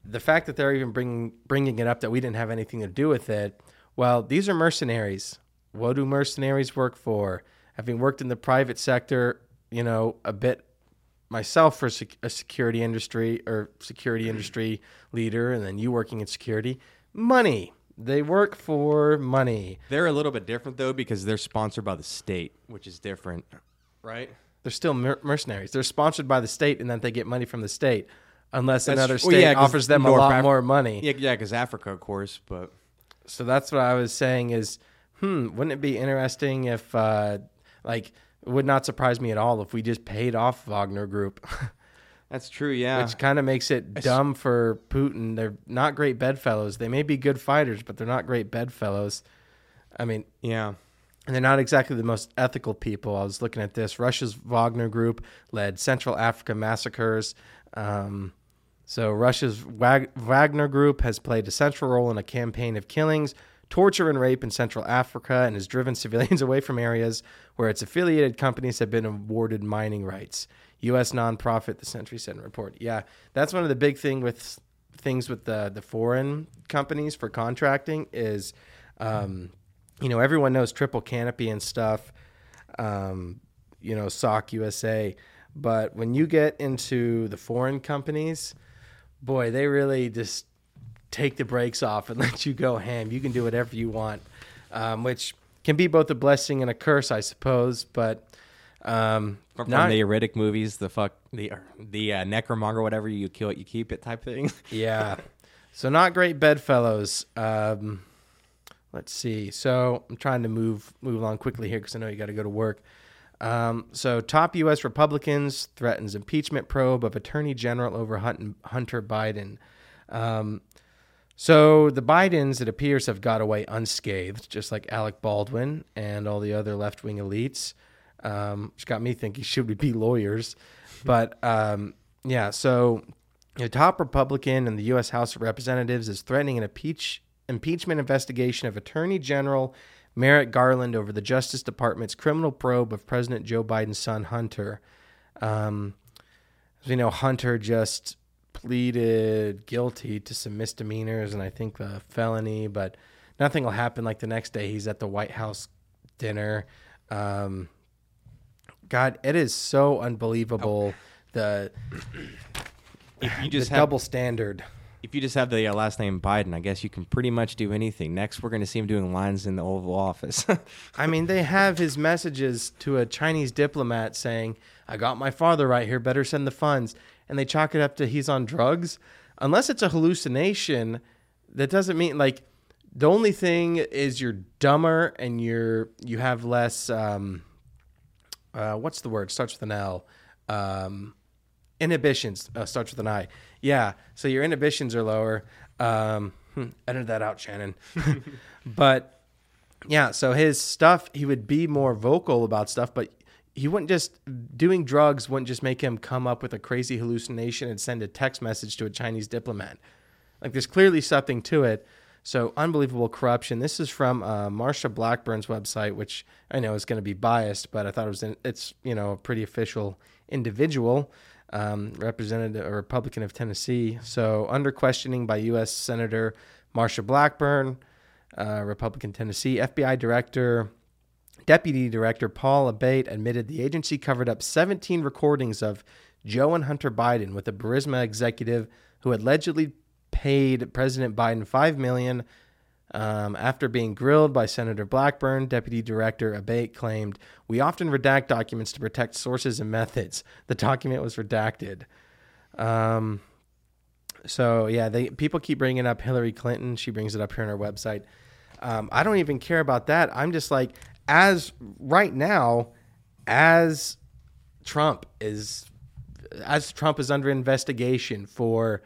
the fact that they're even bringing bringing it up that we didn't have anything to do with it. Well, these are mercenaries. What do mercenaries work for? Having worked in the private sector, you know, a bit myself for a security industry or security industry leader, and then you working in security, money. They work for money. They're a little bit different though because they're sponsored by the state, which is different, right? They're still mer- mercenaries. They're sponsored by the state, and then they get money from the state, unless that's, another state well, yeah, offers them a lot Af- more money. Yeah, yeah, because Africa, of course. But so that's what I was saying is, hmm, wouldn't it be interesting if, uh, like, it would not surprise me at all if we just paid off Wagner Group. (laughs) That's true, yeah. Which kind of makes it dumb for Putin. They're not great bedfellows. They may be good fighters, but they're not great bedfellows. I mean, yeah and they're not exactly the most ethical people. I was looking at this. Russia's Wagner Group led Central Africa massacres. Um, so Russia's Wag- Wagner Group has played a central role in a campaign of killings, torture, and rape in Central Africa, and has driven (laughs) civilians away from areas where its affiliated companies have been awarded mining rights. U.S. nonprofit, the Sentry Seven report. Yeah, that's one of the big thing with things with the the foreign companies for contracting is. Um, you know, everyone knows triple canopy and stuff. Um, you know, SOC USA. But when you get into the foreign companies, boy, they really just take the brakes off and (laughs) let you go ham. You can do whatever you want, um, which can be both a blessing and a curse, I suppose. But um, From, not- the Riddick movies, the fuck the the uh, necromonger, whatever you kill it, you keep it type thing. (laughs) yeah. So not great bedfellows. Um, let's see. So I'm trying to move move along quickly here because I know you got to go to work. Um, so top U.S. Republicans threatens impeachment probe of Attorney General over Hunt- Hunter Biden. Um, so the Bidens, it appears, have got away unscathed, just like Alec Baldwin and all the other left wing elites. Um, which got me thinking, should we be lawyers? (laughs) But um, yeah, so the top Republican in the U.S. House of Representatives is threatening an impeach, impeachment investigation of Attorney General Merrick Garland over the Justice Department's criminal probe of President Joe Biden's son, Hunter. Um, as we know, Hunter just pleaded guilty to some misdemeanors and I think a felony, but nothing will happen. Like the next day, he's at the White House dinner. Um, God, it is so unbelievable the if you just have, double standard. if you just have the uh, last name Biden, I guess you can pretty much do anything. Next, we're going to see him doing lines in the Oval Office. (laughs) I mean, they have his messages to a Chinese diplomat saying, I got my father right here, better send the funds. And they chalk it up to he's on drugs. Unless it's a hallucination, that doesn't mean like the only thing is you're dumber and you're you have less um uh what's the word? Starts with an L. Um inhibitions uh, starts with an I. Yeah, so your inhibitions are lower. Um, hmm, edit that out, Shannon. (laughs) but yeah, so his stuff, he would be more vocal about stuff, but he wouldn't just doing drugs wouldn't just make him come up with a crazy hallucination and send a text message to a Chinese diplomat. Like there's clearly something to it. So unbelievable corruption. This is from uh, Marsha Blackburn's website, which I know is going to be biased, but I thought it was in, it's you know a pretty official individual, um, represented a Republican of Tennessee. So under questioning by U.S. Senator Marsha Blackburn, uh, Republican Tennessee FBI Director Deputy Director Paul Abate admitted the agency covered up 17 recordings of Joe and Hunter Biden with a Burisma executive who allegedly paid President Biden five million. Um, after being grilled by Senator Blackburn, Deputy Director Abate claimed, "We often redact documents to protect sources and methods. (laughs) The document was redacted." Um, so yeah, they people keep bringing up Hillary Clinton. She brings it up here on her website. Um, I don't even care about that. I'm just like, as right now, as Trump is, as Trump is under investigation for,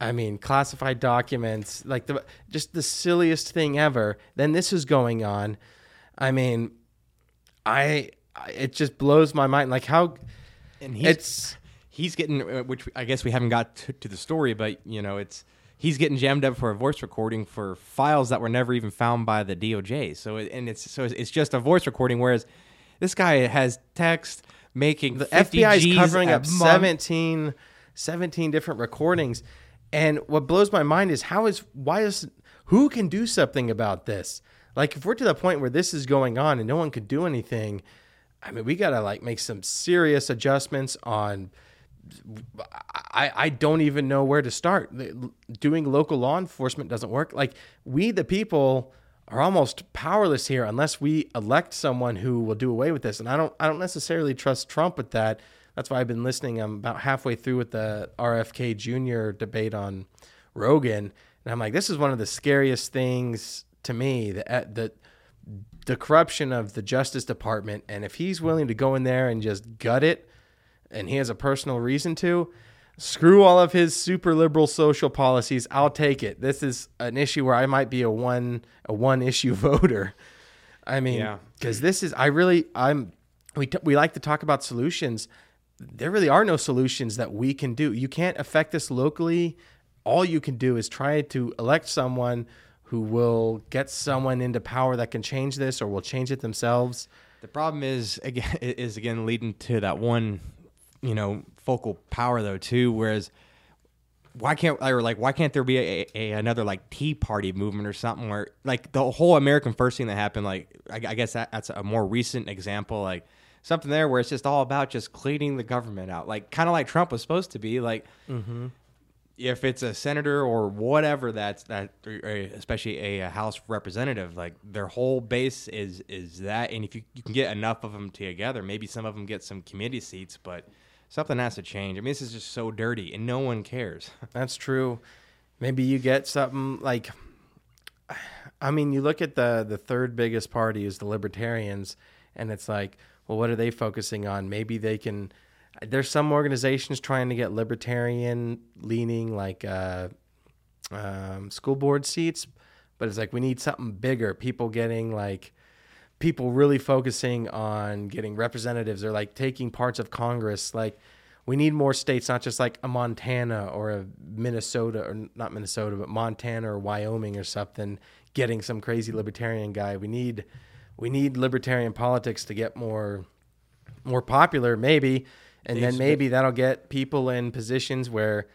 I mean, classified documents, like the just the silliest thing ever. Then this is going on. I mean, I I- it just blows my mind. Like how and he's, it's he's getting, uh, which I guess we haven't got to, to the story, but you know, it's he's getting jammed up for a voice recording for files that were never even found by the DOJ. So it, and it's so it's just a voice recording, whereas this guy has text making the 50 FBI is covering up month. 17, 17 different recordings. And what blows my mind is how is why is who can do something about this? Like if we're to the point where this is going on and no one could do anything, I mean we gotta like make some serious adjustments on I, I don't even know where to start. Doing local law enforcement doesn't work. Like we, the people, are almost powerless here unless we elect someone who will do away with this. And I don't, I don't necessarily trust Trump with that. That's why I've been listening. I'm about halfway through with the RFK Jr. debate on Rogan, and I'm like, this is one of the scariest things to me. That uh, the the corruption of the Justice Department, and if he's willing to go in there and just gut it, and he has a personal reason to, screw all of his super liberal social policies. I'll take it. This is an issue where I might be a one a one issue (laughs) voter. I mean, Yeah. because this is I really I'm we t- we like to talk about solutions. There really are no solutions that we can do. You can't affect this locally. All you can do is try to elect someone who will get someone into power that can change this or will change it themselves. The problem is (laughs) again is again leading to that one, you know, focal power though too. Whereas, why can't or like why can't there be a, a another like Tea Party movement or something where like the whole American First thing that happened? Like I, I guess that, that's a more recent example. Like something there where it's just all about just cleaning the government out, like kind of like Trump was supposed to be. Like, mm-hmm. if it's a senator or whatever that's that, especially a, a House representative, like their whole base is is that, and if you, you can get enough of them together, maybe some of them get some committee seats, but something has to change. I mean, this is just so dirty, and no one cares. (laughs) That's true. Maybe you get something like I mean, you look at the the third biggest party is the libertarians and it's like, well, what are they focusing on? Maybe they can there's some organizations trying to get libertarian leaning like uh, um, school board seats, but it's like we need something bigger. People getting like people really focusing on getting representatives or like taking parts of Congress. Like we need more states, not just like a Montana or a Minnesota or not Minnesota, but Montana or Wyoming or something getting some crazy libertarian guy. We need we need libertarian politics to get more more popular, maybe, and then maybe that'll get people in positions where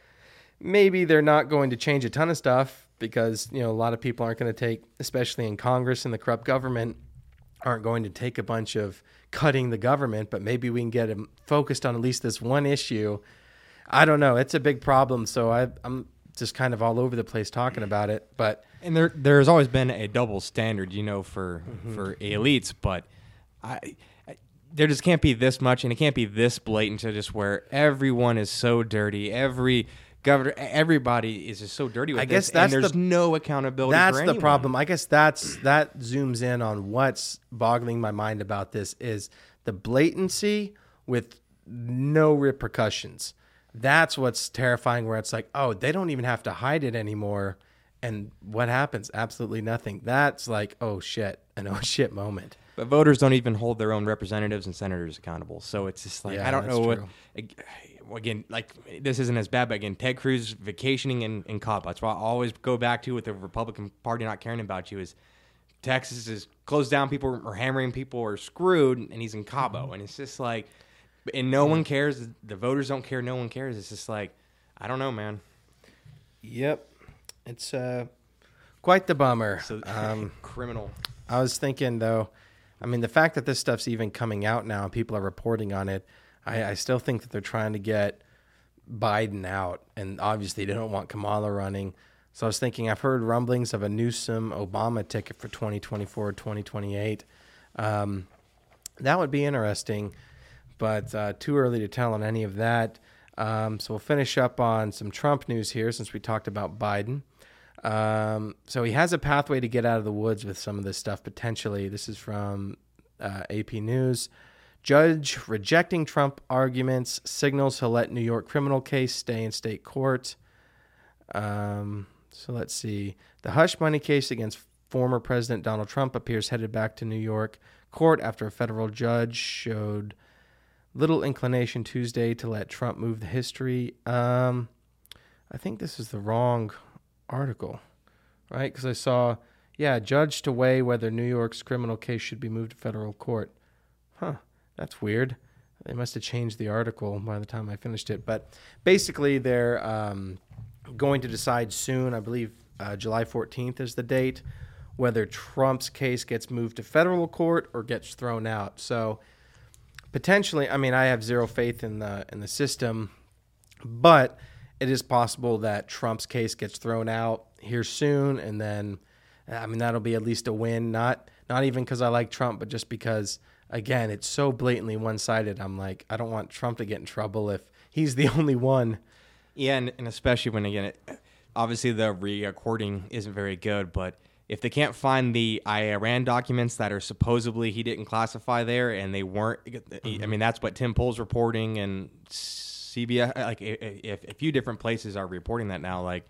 maybe they're not going to change a ton of stuff because you know a lot of people aren't going to take, especially in Congress and the corrupt government, aren't going to take a bunch of cutting the government. But maybe we can get them focused on at least this one issue. I don't know. It's a big problem, so I, I'm just kind of all over the place talking about it. But And there there's always been a double standard, you know, for Mm-hmm. for elites, but I, I there just can't be this much, and it can't be this blatant to just where everyone is so dirty. Every governor, everybody is just so dirty. With I guess this, that's and there's the- no accountability. that's for the problem. I guess that's that zooms in on what's boggling my mind about this is the blatancy with no repercussions. That's what's terrifying. Where it's like, oh, they don't even have to hide it anymore, and what happens? Absolutely nothing. That's like, oh shit, an (laughs) oh shit moment. But voters don't even hold their own representatives and senators accountable. So it's just like Yeah, I don't know what. true. ag- Again, like this isn't as bad, but again, Ted Cruz vacationing in in Cabo. That's what I always go back to with the Republican Party not caring about you is Texas is closed down. People are hammering. People are screwed, and he's in Cabo, and it's just like, and no one cares. The voters don't care. No one cares. It's just like, I don't know, man. Yep, it's uh, quite the bummer. So (laughs) Um, criminal. I was thinking though, I mean, the fact that this stuff's even coming out now and people are reporting on it, I, I still think that they're trying to get Biden out, and obviously they don't want Kamala running. So I was thinking, I've heard rumblings of a Newsom Obama ticket for 2024 or 2028. Um, that would be interesting, but uh, too early to tell on any of that. Um, so we'll finish up on some Trump news here since we talked about Biden. Um, so he has a pathway to get out of the woods with some of this stuff potentially. This is from uh, AP News. Judge rejecting Trump arguments signals he'll let New York criminal case stay in state court. Um, so let's see. The hush money case against former President Donald Trump appears headed back to New York court after a federal judge showed little inclination Tuesday to let Trump move the history. Um, I think this is the wrong article, right? Because I saw, yeah, judge to weigh whether New York's criminal case should be moved to federal court. Huh, that's weird. They must have changed the article by the time I finished it. But basically, they're um, going to decide soon. I believe uh, July 14th is the date whether Trump's case gets moved to federal court or gets thrown out. So potentially, I mean, I have zero faith in the in the system, but it is possible that Trump's case gets thrown out here soon, and then I mean that'll be at least a win. Not not even because I like Trump, but just because again it's so blatantly one sided. I'm like I don't want Trump to get in trouble if he's the (laughs) only one. Yeah, and, and especially when again, it, obviously the re recording isn't very good, but if they can't find the Iran documents that are supposedly he didn't classify there, and they weren't, I mean, that's what Tim Pool's reporting, and CBS, like a, a, a few different places are reporting that now. Like,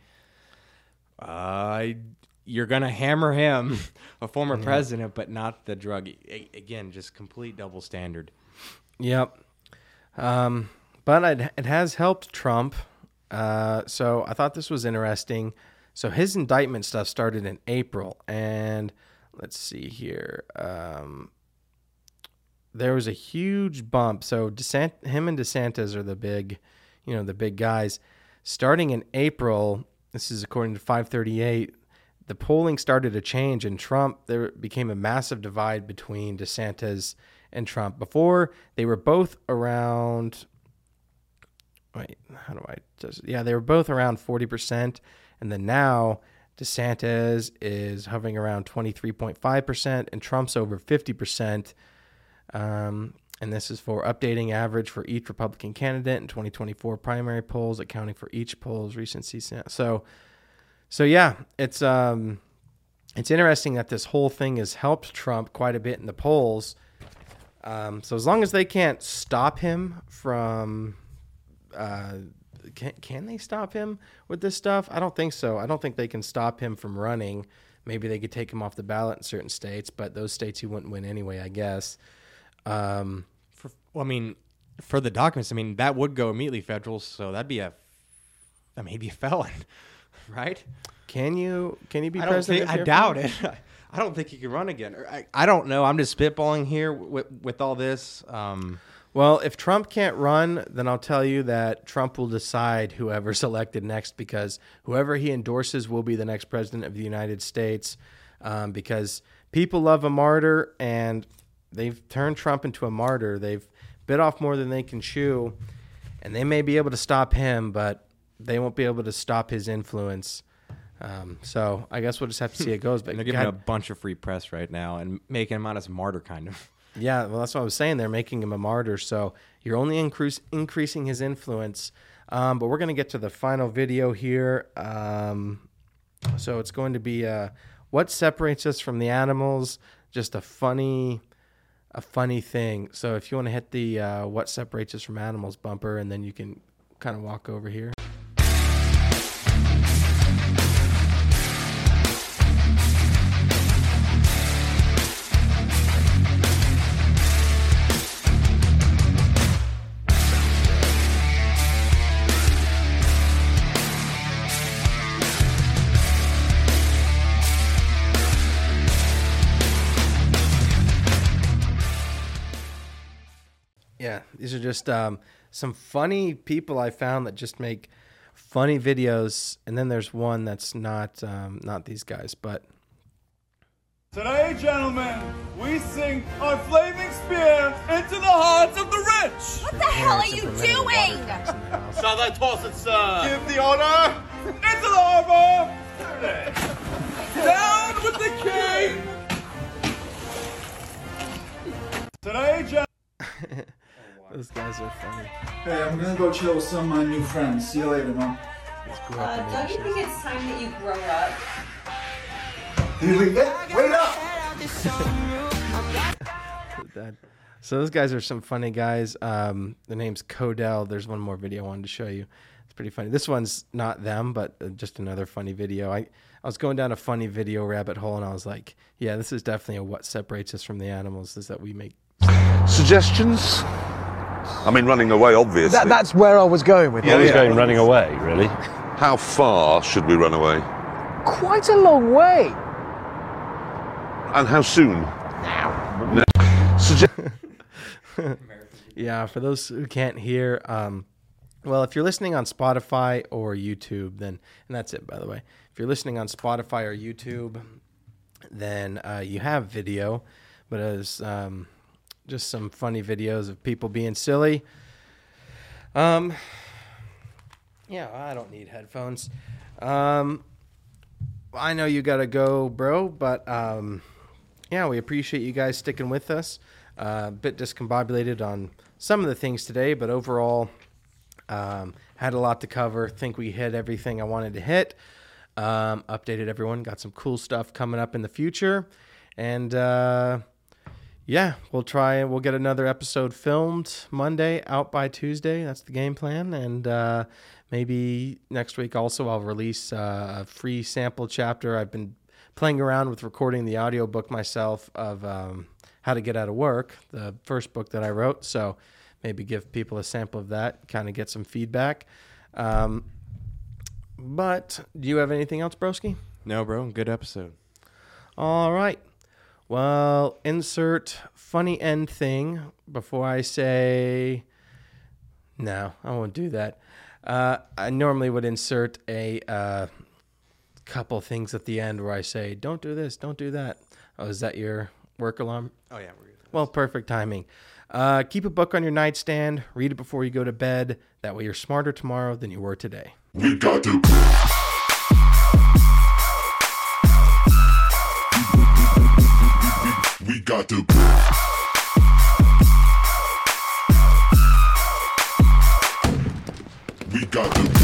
uh, you're gonna hammer him, (laughs) a former president, but not the drug. A- again, just complete double standard. Yep. Um, but it, it has helped Trump. Uh, so I thought this was interesting. So his indictment stuff started in April, and let's see here. Um, there was a huge bump. So DeSant, him and DeSantis are the big, you know, the big guys. Starting in April, this is according to 538. The polling started to change, and Trump there became a massive divide between DeSantis and Trump. Before they were both around. Wait, how do I just? Yeah, they were both around forty percent, and then now DeSantis is hovering around twenty three point five percent, and Trump's over fifty percent. Um, and this is for updating average for each Republican candidate in 2024 primary polls, accounting for each poll's recency. So, so yeah, it's um, it's interesting that this whole thing has helped Trump quite a bit in the polls. Um, so as long as they can't stop him from, uh, can can they stop him with this stuff? I don't think so. I don't think they can stop him from running. Maybe they could take him off the ballot in certain states, but those states he wouldn't win anyway, I guess. Um, For, well, I mean, for the documents, I mean that would go immediately federal, so that'd be a, that may be a (laughs) felon, (laughs) right? can you can you be I president? think, I doubt it. (laughs) I don't think he can run again. I, I don't know. I'm just spitballing here with with all this. Um, Well, if Trump can't run, then I'll tell you that Trump will decide whoever's (laughs) elected next because whoever he endorses will be the next president of the United States. Um, because people love a martyr, and they've turned Trump into a martyr. They've bit off more than they can chew, and they may be able to stop him, but they won't be able to stop his influence. Um, so I guess we'll just have to see how it goes. But they're giving God- him a bunch of free press right now and making him out as a martyr, kind of. (laughs) Yeah, well, that's what I was saying. They're making him a martyr, so you're only increase, increasing his influence. Um, but we're going to get to the final video here. Um, so it's going to be uh, what separates us from the animals. Just a funny, a funny thing. So if you want to hit the uh, what separates us from animals bumper, and then you can kind of walk over here. Just um, some funny people I found that just make funny videos, and then there's one that's not um, not these guys, but Today, gentlemen, we sing our flaming spear into the hearts of the rich. What the hell are you doing? Shall I toss it, sir? Give the order. Into the harbor. Down with the king. Today, gentlemen. (laughs) those guys are funny. Hey, I'm gonna go chill with some of my new friends. See you later, man. Uh, don't you think it's time that you grow up? Here we go. Wait up! (laughs) that. So those guys are some funny guys. Um, the name's Codell. There's one more video I wanted to show you. It's pretty funny. This one's not them, but uh, just another funny video. I, I was going down a funny video rabbit hole, and I was like, yeah, this is definitely a what separates us from the animals is that we make. Suggestions? I mean, running away, obviously. That, that's where I was going with Yeah, it. I was going running away, really. How far should we run away? Quite a long way. And how soon? Now. Sugge- (laughs) yeah, for those who can't hear, um, well, if you're listening on Spotify or YouTube, then, and that's it, by the way. If you're listening on Spotify or YouTube, then uh, you have video, but as um, just some funny videos of people being silly. Um, yeah, I don't need headphones. Um, I know you gotta go, bro, but um, yeah, we appreciate you guys sticking with us. Uh, a bit discombobulated on some of the things today, but overall, um, had a lot to cover. Think we hit everything I wanted to hit. Um, updated everyone. Got some cool stuff coming up in the future, and uh, yeah, we'll try. We'll get another episode filmed Monday, out by Tuesday. That's the game plan, and uh, maybe next week also I'll release uh, a free sample chapter. I've been playing around with recording the audiobook myself of um, how to get out of work, the first book that I wrote. So maybe give people a sample of that, kind of get some feedback. Um, but do you have anything else, Broski? No, bro. Good episode. All right. Well, insert funny end thing before I say. No, I won't do that. Uh, I normally would insert a uh, couple things at the end where I say, "Don't do this, don't do that." Oh, is that your work alarm? Oh yeah, we're good. Well, perfect timing. Uh, keep a book on your nightstand. Read it before you go to bed. That way, you're smarter tomorrow than you were today. We got to. Got to. We got to.